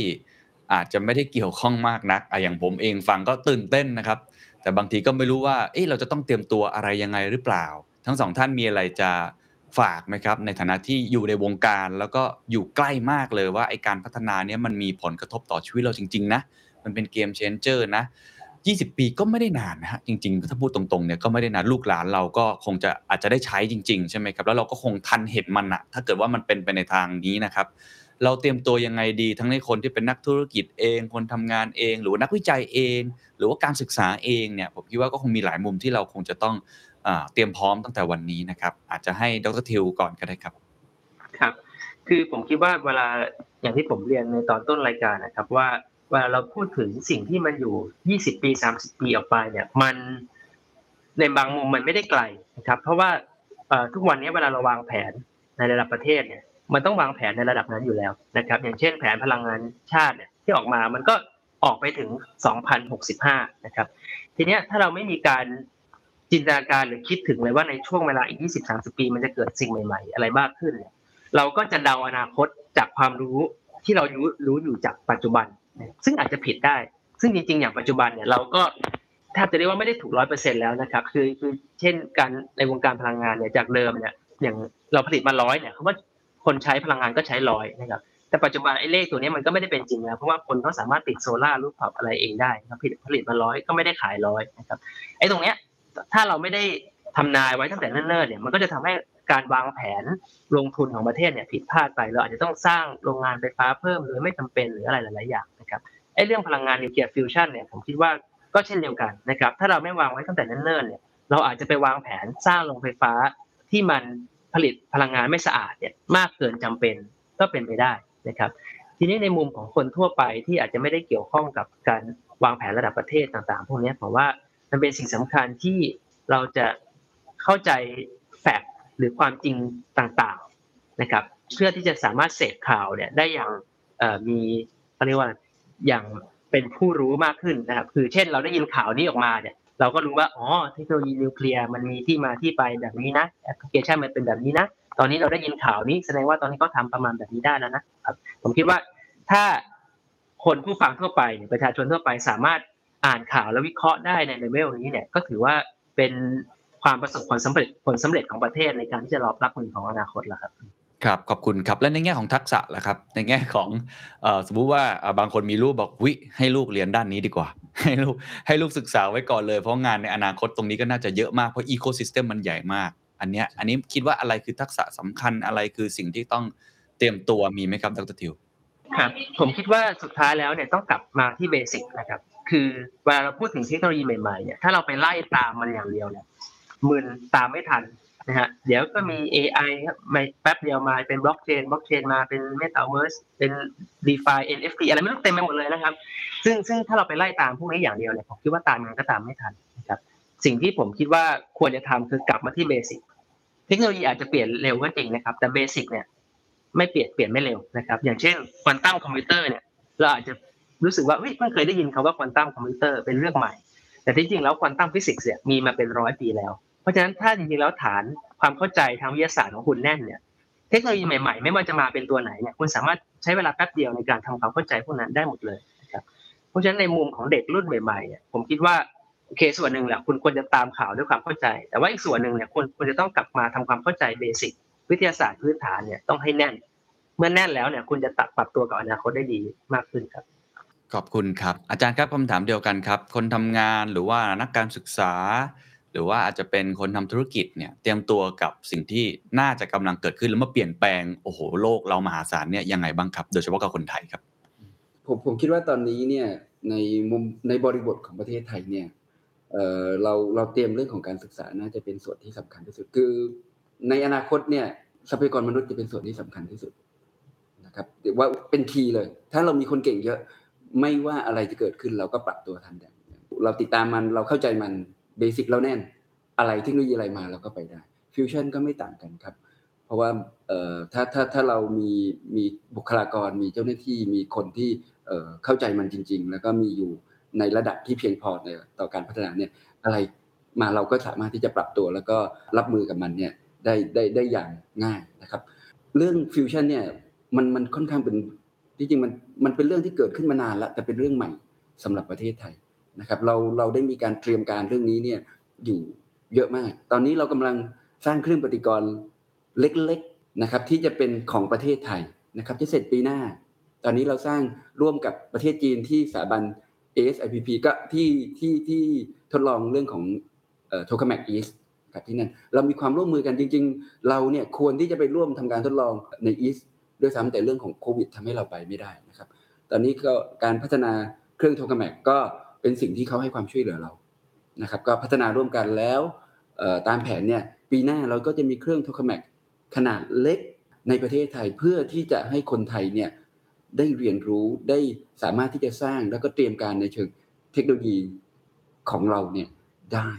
อาจจะไม่ได้เกี่ยวข้องมากนักออย่างผมเองฟังก็ตื่นเต้นนะครับ แต่บางทีก็ไม่รู้ว่าเอ๊ะเราจะต้องเตรียมตัวอะไรยังไงหรือเปล่า ทั้งสองท่านมีอะไรจะฝากไหมครับ ในฐานะที่อยู่ในวงการแล้วก็อยู่ใกล้มากเลยว่าไอการพัฒนาเนี้ยมันมีผลกระทบต่อชีวิตเราจริง ๆ นะ มันเป็นเกมเชนเจอร์นะ 20 ปีก็ไม่ได้นานนะฮะจริง ๆ ถ้าพูดตรงๆเนี่ยก็ไม่ได้นานลูกหลานเราก็คงจะอาจจะได้ใช้จริง ๆ ใช่ไหมครับ แล้วเราก็คงทันเห็นมันอะถ้าเกิดว่ามันเป็นไปในทางนี้นะครับ เราเตรียมตัวยังไงดี ทั้งในคนที่เป็นนักธุรกิจเอง คนทำงานเอง หรือว่านักวิจัยเอง หรือว่าการศึกษาเองเนี่ยผมคิดว่าก็คงมีหลายมุมที่เราคงจะต้องเตรียมพร้อมตั้งแต่วันนี้นะครับ อาจจะให้ดรทิวก่อนก็ได้ครับ ครับ คือผมคิดว่าเวลาอย่างที่ผมเรียนในตอนต้นรายการนะครับว่าเวลาเราพูดถึงสิ่งที่มันอยู่ 20 ปี 30 ปีออกไปเนี่ยมันในบางมุมมันไม่ได้ไกลนะครับ เพราะว่าทุกวันนี้เวลาเราวางแผนในระดับประเทศเนี่ย มันต้องวางแผนในระดับนั้นอยู่แล้วนะครับ อย่างเช่นแผนพลังงานชาติเนี่ยที่ออกมามันก็ออกไปถึง 2065 นะครับ ทีเนี้ยถ้าเราไม่มีการจินตนาการหรือคิดถึงเลยว่าในช่วงเวลาอีก 20-30 ปี มันจะเกิดสิ่งใหม่ ๆ อะไรมากขึ้นเนี่ยเราก็จะเดาอนาคตจากความรู้ที่เรารู้รู้อยู่จากปัจจุบัน ซึ่งอาจจะผิดได้ ซึ่งจริงๆ อย่างปัจจุบันเนี่ยเราก็แทบจะเรียกว่าไม่ได้ถูกร้อยเปอร์เซ็นแล้วนะครับ คือคือเช่นการในวงการพลังงานเนี่ยจากเดิมเนี่ยอย่างเราผลิตมาร้อยเนี่ยเขาว่า คนใช้พลังงานก็ใช้ร้อยนะครับแต่ปัจจุบันไอ้เลขตัวนี้มันก็ไม่ได้เป็นจริงแล้วเพราะว่าคนเขาสามารถติด solar rooftop อะไรเองได้นะครับผลิตผลิตมาร้อยก็ไม่ได้ขายร้อยนะครับไอ้ตรงเนี้ยถ้าเราไม่ได้ทำนายไว้ตั้งแต่เนิ่นๆเนี่ยมันก็จะทำให้การวางแผนลงทุนของประเทศเนี่ยผิดพลาดไปเราอาจจะต้องสร้างโรงงานไฟฟ้าเพิ่มหรือไม่จำเป็นหรืออะไรหลายๆอย่างนะครับไอ้เรื่องพลังงานนิวเคลียร์ฟิวชันเนี่ยผมคิดว่าก็เช่นเดียวกันนะครับถ้าเราไม่วางไว้ตั้งแต่เนิ่นๆเนี่ยเราอาจจะไปวางแผนสร้างโรงไฟฟ้าที่มัน ผลิตพลังงานไม่สะอาดเนี่ยมากเกินจำเป็นก็เป็นไปได้นะครับ ทีนี้ในมุมของคนทั่วไปที่อาจจะไม่ได้เกี่ยวข้องกับการวางแผนระดับประเทศต่างๆ พวกนี้ผมว่ามันเป็นสิ่งสำคัญที่เราจะเข้าใจแฟกต์หรือความจริงต่างๆนะครับ เพื่อที่จะสามารถเสพข่าวเนี่ยได้อย่างมีเขาเรียกว่าอย่างเป็นผู้รู้มากขึ้นนะครับ คือเช่นเราได้ยินข่าวนี้ออกมาเนี่ย เราก็รู้ว่าอ๋อเทคโนโลยีนิวเคลียร์มันมีที่มาที่ไปแบบนี้นะแอปพลิเคชันมันเป็นแบบนี้นะ ตอนนี้เราได้ยินข่าวนี้แสดงว่าตอนนี้ก็ทำประมาณแบบนี้ได้แล้วนะครับ ผมคิดว่าถ้าคนผู้ฟังทั่วไปประชาชนทั่วไปสามารถอ่านข่าวและวิเคราะห์ได้ในเลเวลนี้เนี่ยก็ถือว่าเป็นความประสบผลสำเร็จผลสำเร็จของประเทศในการที่จะรอบรับมือของอนาคตแล้วครับ ครับ ขอบคุณครับ และในแง่ของทักษะล่ะครับ ในแง่ของอสมมุติว่าบางคนมีลูกบอกว่าให้ลูกเรียนด้านนี้ดีกว่า ให้ลูกให้ลูกศึกษาไว้ก่อนเลย เพราะงานในอนาคตตรงนี้ก็น่าจะเยอะมาก เพราะ ecosystem มันใหญ่มาก อันเนี้ยอันนี้คิดว่าอะไรคือทักษะสำคัญอะไรคือสิ่งที่ต้องเตรียมตัวมีไหมครับดรทิวครับผมคิดว่าสุดท้ายแล้วเนี่ยต้องกลับมาที่ basic นะครับ คือเวลาเราพูดถึงเทคโนโลยีใหม่ๆเนี่ยถ้าเราไปไล่ตามมันอย่างเดียวเนี่ยมึนตามไม่ทัน นะฮะเดี๋ยวก็มี AI ครับไม่แป๊บเดียวมาเป็น blockchain blockchain มาเป็น Metaverse เป็น DeFi NFT อะไรไม่รู้เต็มไปหมดเลยนะครับ ซึ่งซึ่งถ้าเราไปไล่ตามพวกนี้อย่างเดียวเนี่ยผมคิดว่าตามมันก็ตามไม่ทันนะครับสิ่งที่ผมคิดว่าควรจะทำคือกลับมาที่ basicเทคโนโลยีอาจจะเปลี่ยนเร็วก็จริงนะครับ แต่ basic เนี่ยไม่เปลี่ยนเปลี่ยนไม่เร็วนะครับ อย่างเช่นควอนตัมคอมพิวเตอร์เนี่ยเราอาจจะรู้สึกว่าเฮ้ยเพิ่งเคยได้ยินคำว่าควอนตัมคอมพิวเตอร์เป็นเรื่องใหม่ แต่ที่จริงแล้วควอนตัมฟิสิกส์เนี่ยมีมาเป็นร้อยปีแล้ว เพราะฉะนั้นถ้าจริงๆแล้วฐานความเข้าใจทางวิทยาศาสตร์ของคุณแน่นเนี่ยเทคโนโลยีใหม่ๆ ไม่ว่าจะมาเป็นตัวไหนเนี่ยคุณสามารถใช้เวลาแป๊บเดียวในการทำความเข้าใจพวกนั้นได้หมดเลยนะครับเพราะฉะนั้นในมุมของเด็กรุ่นใหม่ๆเนี่ยผมคิดว่าโอเคส่วนหนึ่งแหละคุณควรจะตามข่าวด้วยความเข้าใจ แต่ว่าอีกส่วนหนึ่งเนี่ยคุณควรจะต้องกลับมาทำความเข้าใจเบสิกวิทยาศาสตร์พื้นฐานเนี่ยต้องให้แน่น เมื่อแน่นแล้วเนี่ยคุณจะตัดปรับตัวกับอนาคตได้ดีมากขึ้นครับขอบคุณครับ อาจารย์ครับคำถามเดียวกันครับ คนทำงานหรือว่านักการศึกษา รือว่าอาจจะเป็นคนทำธุรกิจเนี่ยเตรียมตัวกับสิ่งที่น่าจะกำลังเกิดขึ้นแล้วมาเปลี่ยนแปลงโอ้โหโลกเรามหาศาลเนี่ยยังไงบ้างครับ โดยเฉพาะกับคนไทยครับ ผมผมคิดว่าตอนนี้เนี่ยในมุมในบริบทของประเทศไทยเนี่ยเออเราเราเตรียมเรื่องของการศึกษาน่าจะเป็นส่วนที่สำคัญที่สุดคือ ในอนาคตเนี่ยทรัพยากรมนุษย์จะเป็นส่วนที่สำคัญที่สุดนะครับเรียกว่าเป็นคีย์เลย ถ้าเรามีคนเก่งเยอะไม่ว่าอะไรจะเกิดขึ้นเราก็ปรับตัวทันได้เราติดตามมันเราเข้าใจมัน เบสิกเราแน่น อะไรเทคโนโลยีอะไรมาเราก็ไปได้ฟิวชั่นก็ไม่ต่างกันครับ เพราะว่าถ้าถ้าถ้าเรามีมีบุคลากรมีเจ้าหน้าที่มีคนที่เข้าใจมันจริง ๆ แล้วก็มีอยู่ในระดับที่เพียงพอในต่อการพัฒนาเนี่ยอะไรมาเราก็สามารถที่จะปรับตัวแล้วก็รับมือกับมันเนี่ยได้ได้ได้อย่างง่ายนะครับ เรื่องฟิวชั่นเนี่ยมันมันค่อนข้างเป็นที่จริงมันมันเป็นเรื่องที่เกิดขึ้นมานานแล้วแต่เป็นเรื่องใหม่สำหรับประเทศไทย นะครับเราเราได้มีการเตรียมการเรื่องนี้เนี่ยอยู่เยอะมาก ตอนนี้เรากำลังสร้างเครื่องปฏิกรณ์เล็กๆนะครับที่จะเป็นของประเทศไทยนะครับจะเสร็จปีหน้า ตอนนี้เราสร้างร่วมกับประเทศจีนที่สถาบัน ASIPP ก็ที่ที่ที่ทดลองเรื่องของโทคาแมกอีสครับที่นั่นเรามีความร่วมมือกันจริง ๆ เราเนี่ยควรที่จะไปร่วมทำการทดลองในอีสด้วยซ้ำแต่เรื่องของโควิดทำให้เราไปไม่ได้นะครับ ตอนนี้ก็การพัฒนาเครื่องโทคาแมกก็ เป็นสิ่งที่เขาให้ความช่วยเหลือเรานะครับ ก็พัฒนาร่วมกันแล้วตามแผนเนี่ยปีหน้าเราก็จะมีเครื่องโทคแมกขนาดเล็กในประเทศไทยเพื่อที่จะให้คนไทยเนี่ยได้เรียนรู้ได้สามารถที่จะสร้างแล้วก็เตรียมการในเชิงเทคโนโลยีของเราเนี่ยได้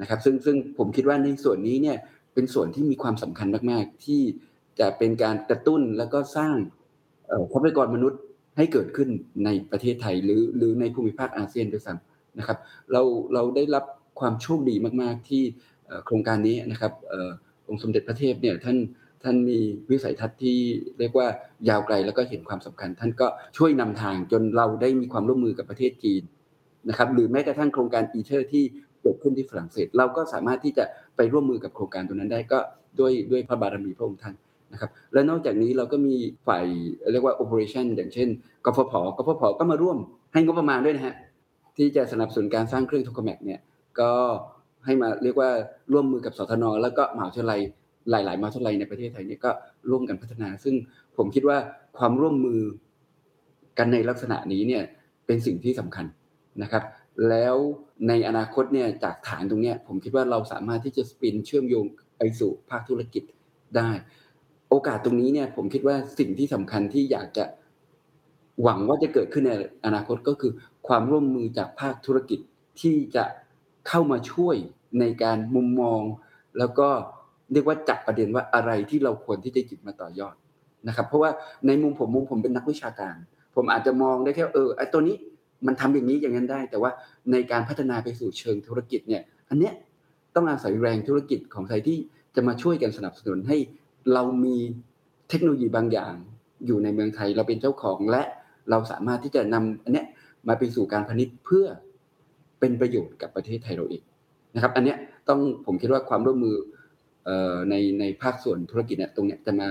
นะครับ ซึ่งซึ่งผมคิดว่าในส่วนนี้เนี่ยเป็นส่วนที่มีความสำคัญมาก ๆ ที่จะเป็นการกระตุ้นแล้วก็สร้างทรัพยากรมนุษย์ ให้เกิดขึ้นในประเทศไทยหรือหรือในภูมิภาคอาเซียนด้วยซ้ำนะครับ เราเราได้รับความโชคดีมาก ๆ ที่โครงการนี้นะครับองค์สมเด็จพระเทพเนี่ยท่านท่านมีวิสัยทัศน์ที่เรียกว่ายาวไกลแล้วก็เห็นความสำคัญ ท่านก็ช่วยนำทางจนเราได้มีความร่วมมือกับประเทศจีนนะครับหรือแม้กระทั่งโครงการ ITER ที่เกิดขึ้นที่ฝรั่งเศส เราก็สามารถที่จะไปร่วมมือกับโครงการตัวนั้นได้ก็ด้วยด้วยพระบารมีพระองค์ท่าน นะครับและนอกจากนี้เราก็มีฝ่ายเรียกว่า operation อย่างเช่นกฟผกฟผก็มาร่วมให้งบประมาณด้วยนะฮะที่จะสนับสนุนการสร้างเครื่องโทรแมกเนี่ยก็ให้มาเรียกว่าร่วมมือกับสทนแล้วก็มหาวิทยาลัยหลาย ๆ มหาวิทยาลัยในประเทศไทยเนี่ยก็ร่วมกันพัฒนา ซึ่งผมคิดว่าความร่วมมือกันในลักษณะนี้เนี่ยเป็นสิ่งที่สำคัญนะครับ แล้วในอนาคตเนี่ยจากฐานตรงเนี้ยผมคิดว่าเราสามารถที่จะสปินเชื่อมโยงไปสู่ภาคธุรกิจได้ โอกาสตรงนี้เนี่ย ผมคิดว่าสิ่งที่สำคัญที่อยากจะหวังว่าจะเกิดขึ้นในอนาคตก็คือ ความร่วมมือจากภาคธุรกิจที่จะเข้ามาช่วยในการมุมมอง แล้วก็เรียกว่าจับประเด็นว่าอะไรที่เราควรที่จะหยิบมาต่อยอดนะครับ เพราะว่าในมุมผมมุมผมเป็นนักวิชาการ ผมอาจจะมองได้แค่เออไอ้ตัวนี้มันทำอย่างนี้อย่างนั้นได้ แต่ว่าในการพัฒนาไปสู่เชิงธุรกิจเนี่ย อันเนี้ยต้องอาศัยแรงธุรกิจของไทยที่จะมาช่วยกันสนับสนุนให้ เรามีเทคโนโลยีบางอย่างอยู่ในเมืองไทย เราเป็นเจ้าของและเราสามารถที่จะนำอันเนี้ยมาไปสู่การพาณิชย์เพื่อเป็นประโยชน์กับประเทศไทยเราเองนะครับ อันเนี้ยต้องผมคิดว่าความร่วมมือในในภาคส่วนธุรกิจเนี่ยตรงเนี้ยจะมา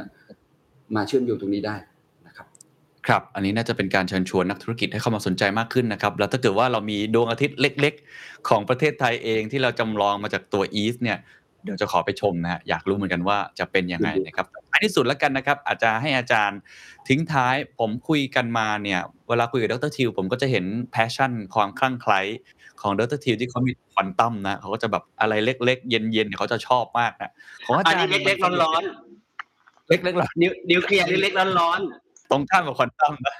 มาเชื่อมโยงตรงนี้ได้นะครับครับ อันนี้น่าจะเป็นการเชิญชวนนักธุรกิจให้เข้ามาสนใจมากขึ้นนะครับ แล้วถ้าเกิดว่าเรามีดวงอาทิตย์เล็ก ๆ ของประเทศไทยเองที่เราจำลองมาจากตัว EAST เนี่ย เดี๋ยวจะขอไปชมนะฮะอยากรู้เหมือนกันว่าจะเป็นยังไงนะครับท้ายที่สุดแล้วกันนะครับ อาจจะให้อาจารย์ทิ้งท้ายผมคุยกันมาเนี่ยเวลาคุยกับดรทิวผมก็จะเห็น passion ความคลั่งไคล้ของดรทิวที่เขามีควอนตัมนะเขาก็จะแบบอะไรเล็กๆ เย็นๆเนี่ยเขาจะชอบมากนะของอาอันจารย์นี้เล็กๆร้อนเล็กๆร้อนๆนิวนิวเคลียร์เล็กๆร้อนตรงข้ามกับควอนตัมนะ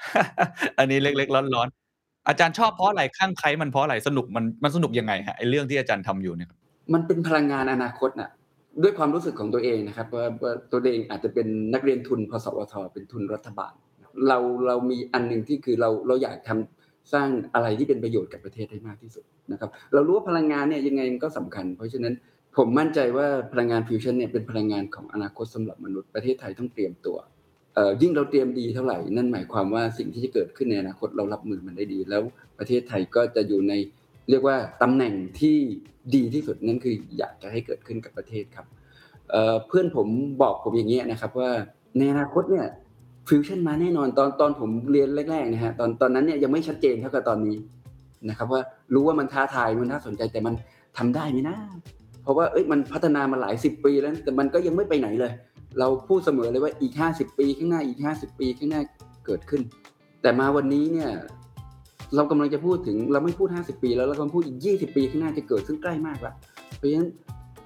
อันนี้เล็กๆร้อนๆอาจารย์ชอบเพราะอะไรข้างใครมันเพราะอะไรสนุกมันมันสนุกยังไงฮะไอเรื่องที่อาจารย์ทำอยู่เนี่ย มันเป็นพลังงานอนาคตน่ะด้วยความรู้สึกของตัวเองนะครับว่าตัวเองอาจจะเป็นนักเรียนทุนพสวทเป็นทุนรัฐบาล เราเรามีอันหนึ่งที่คือเราเราอยากทำสร้างอะไรที่เป็นประโยชน์กับประเทศให้มากที่สุดนะครับ เรารู้ว่าพลังงานเนี่ยยังไงมันก็สำคัญ เพราะฉะนั้นผมมั่นใจว่าพลังงานฟิวชั่นเนี่ยเป็นพลังงานของอนาคตสำหรับมนุษย์ประเทศไทยต้องเตรียมตัวยิ่งเราเตรียมดีเท่าไหร่ นั่นหมายความว่าสิ่งที่จะเกิดขึ้นในอนาคตเรารับมือมันได้ดี แล้วประเทศไทยก็จะอยู่ในเรียกว่าตำแหน่งที่ ดีที่สุดนั่นคืออยากจะให้เกิดขึ้นกับประเทศครับเพื่อนผมบอกผมอย่างเงี้ยนะครับ ว่าในอนาคตเนี่ยฟิวชั่นมาแน่นอนตอนตอนผมเรียนแรกๆนะฮะตอนตอนนั้นเนี่ยยังไม่ชัดเจนเท่ากับตอนนี้นะครับว่ารู้ว่ามันท้าทายมันน่าสนใจแต่มันทำได้ไหมนะเพราะว่าเอ้ยมันพัฒนามาหลายสิบปีแล้ว แต่มันก็ยังไม่ไปไหนเลย เราพูดเสมอเลยว่าอีกห้าสิบปีข้างหน้าอีกห้าสิบปีข้างหน้าเกิดขึ้น แต่มาวันนี้เนี่ย เรากำลังจะพูดถึงเราไม่พูด 50 ปี แล้วเรากำลังพูดอีก 20 ปีข้างหน้าจะเกิดซึ่งใกล้มากแล้วเพราะฉะนั้น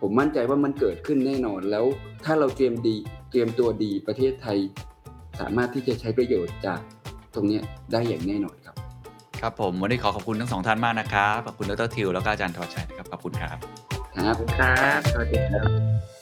ผมมั่นใจว่ามันเกิดขึ้นแน่นอนแล้วถ้าเราเตรียมดีเตรียมตัวดีประเทศไทย สามารถที่จะใช้ประโยชน์จากตรงเนี้ยได้อย่างแน่นอนครับ ครับผมวันนี้ขอขอบคุณทั้งสองท่านมากนะครับขอบคุณดรทิวแล้วก็อาจารย์ทวัชชัยนะครับขอบคุณครับ ครับๆครับสวัสดีครับ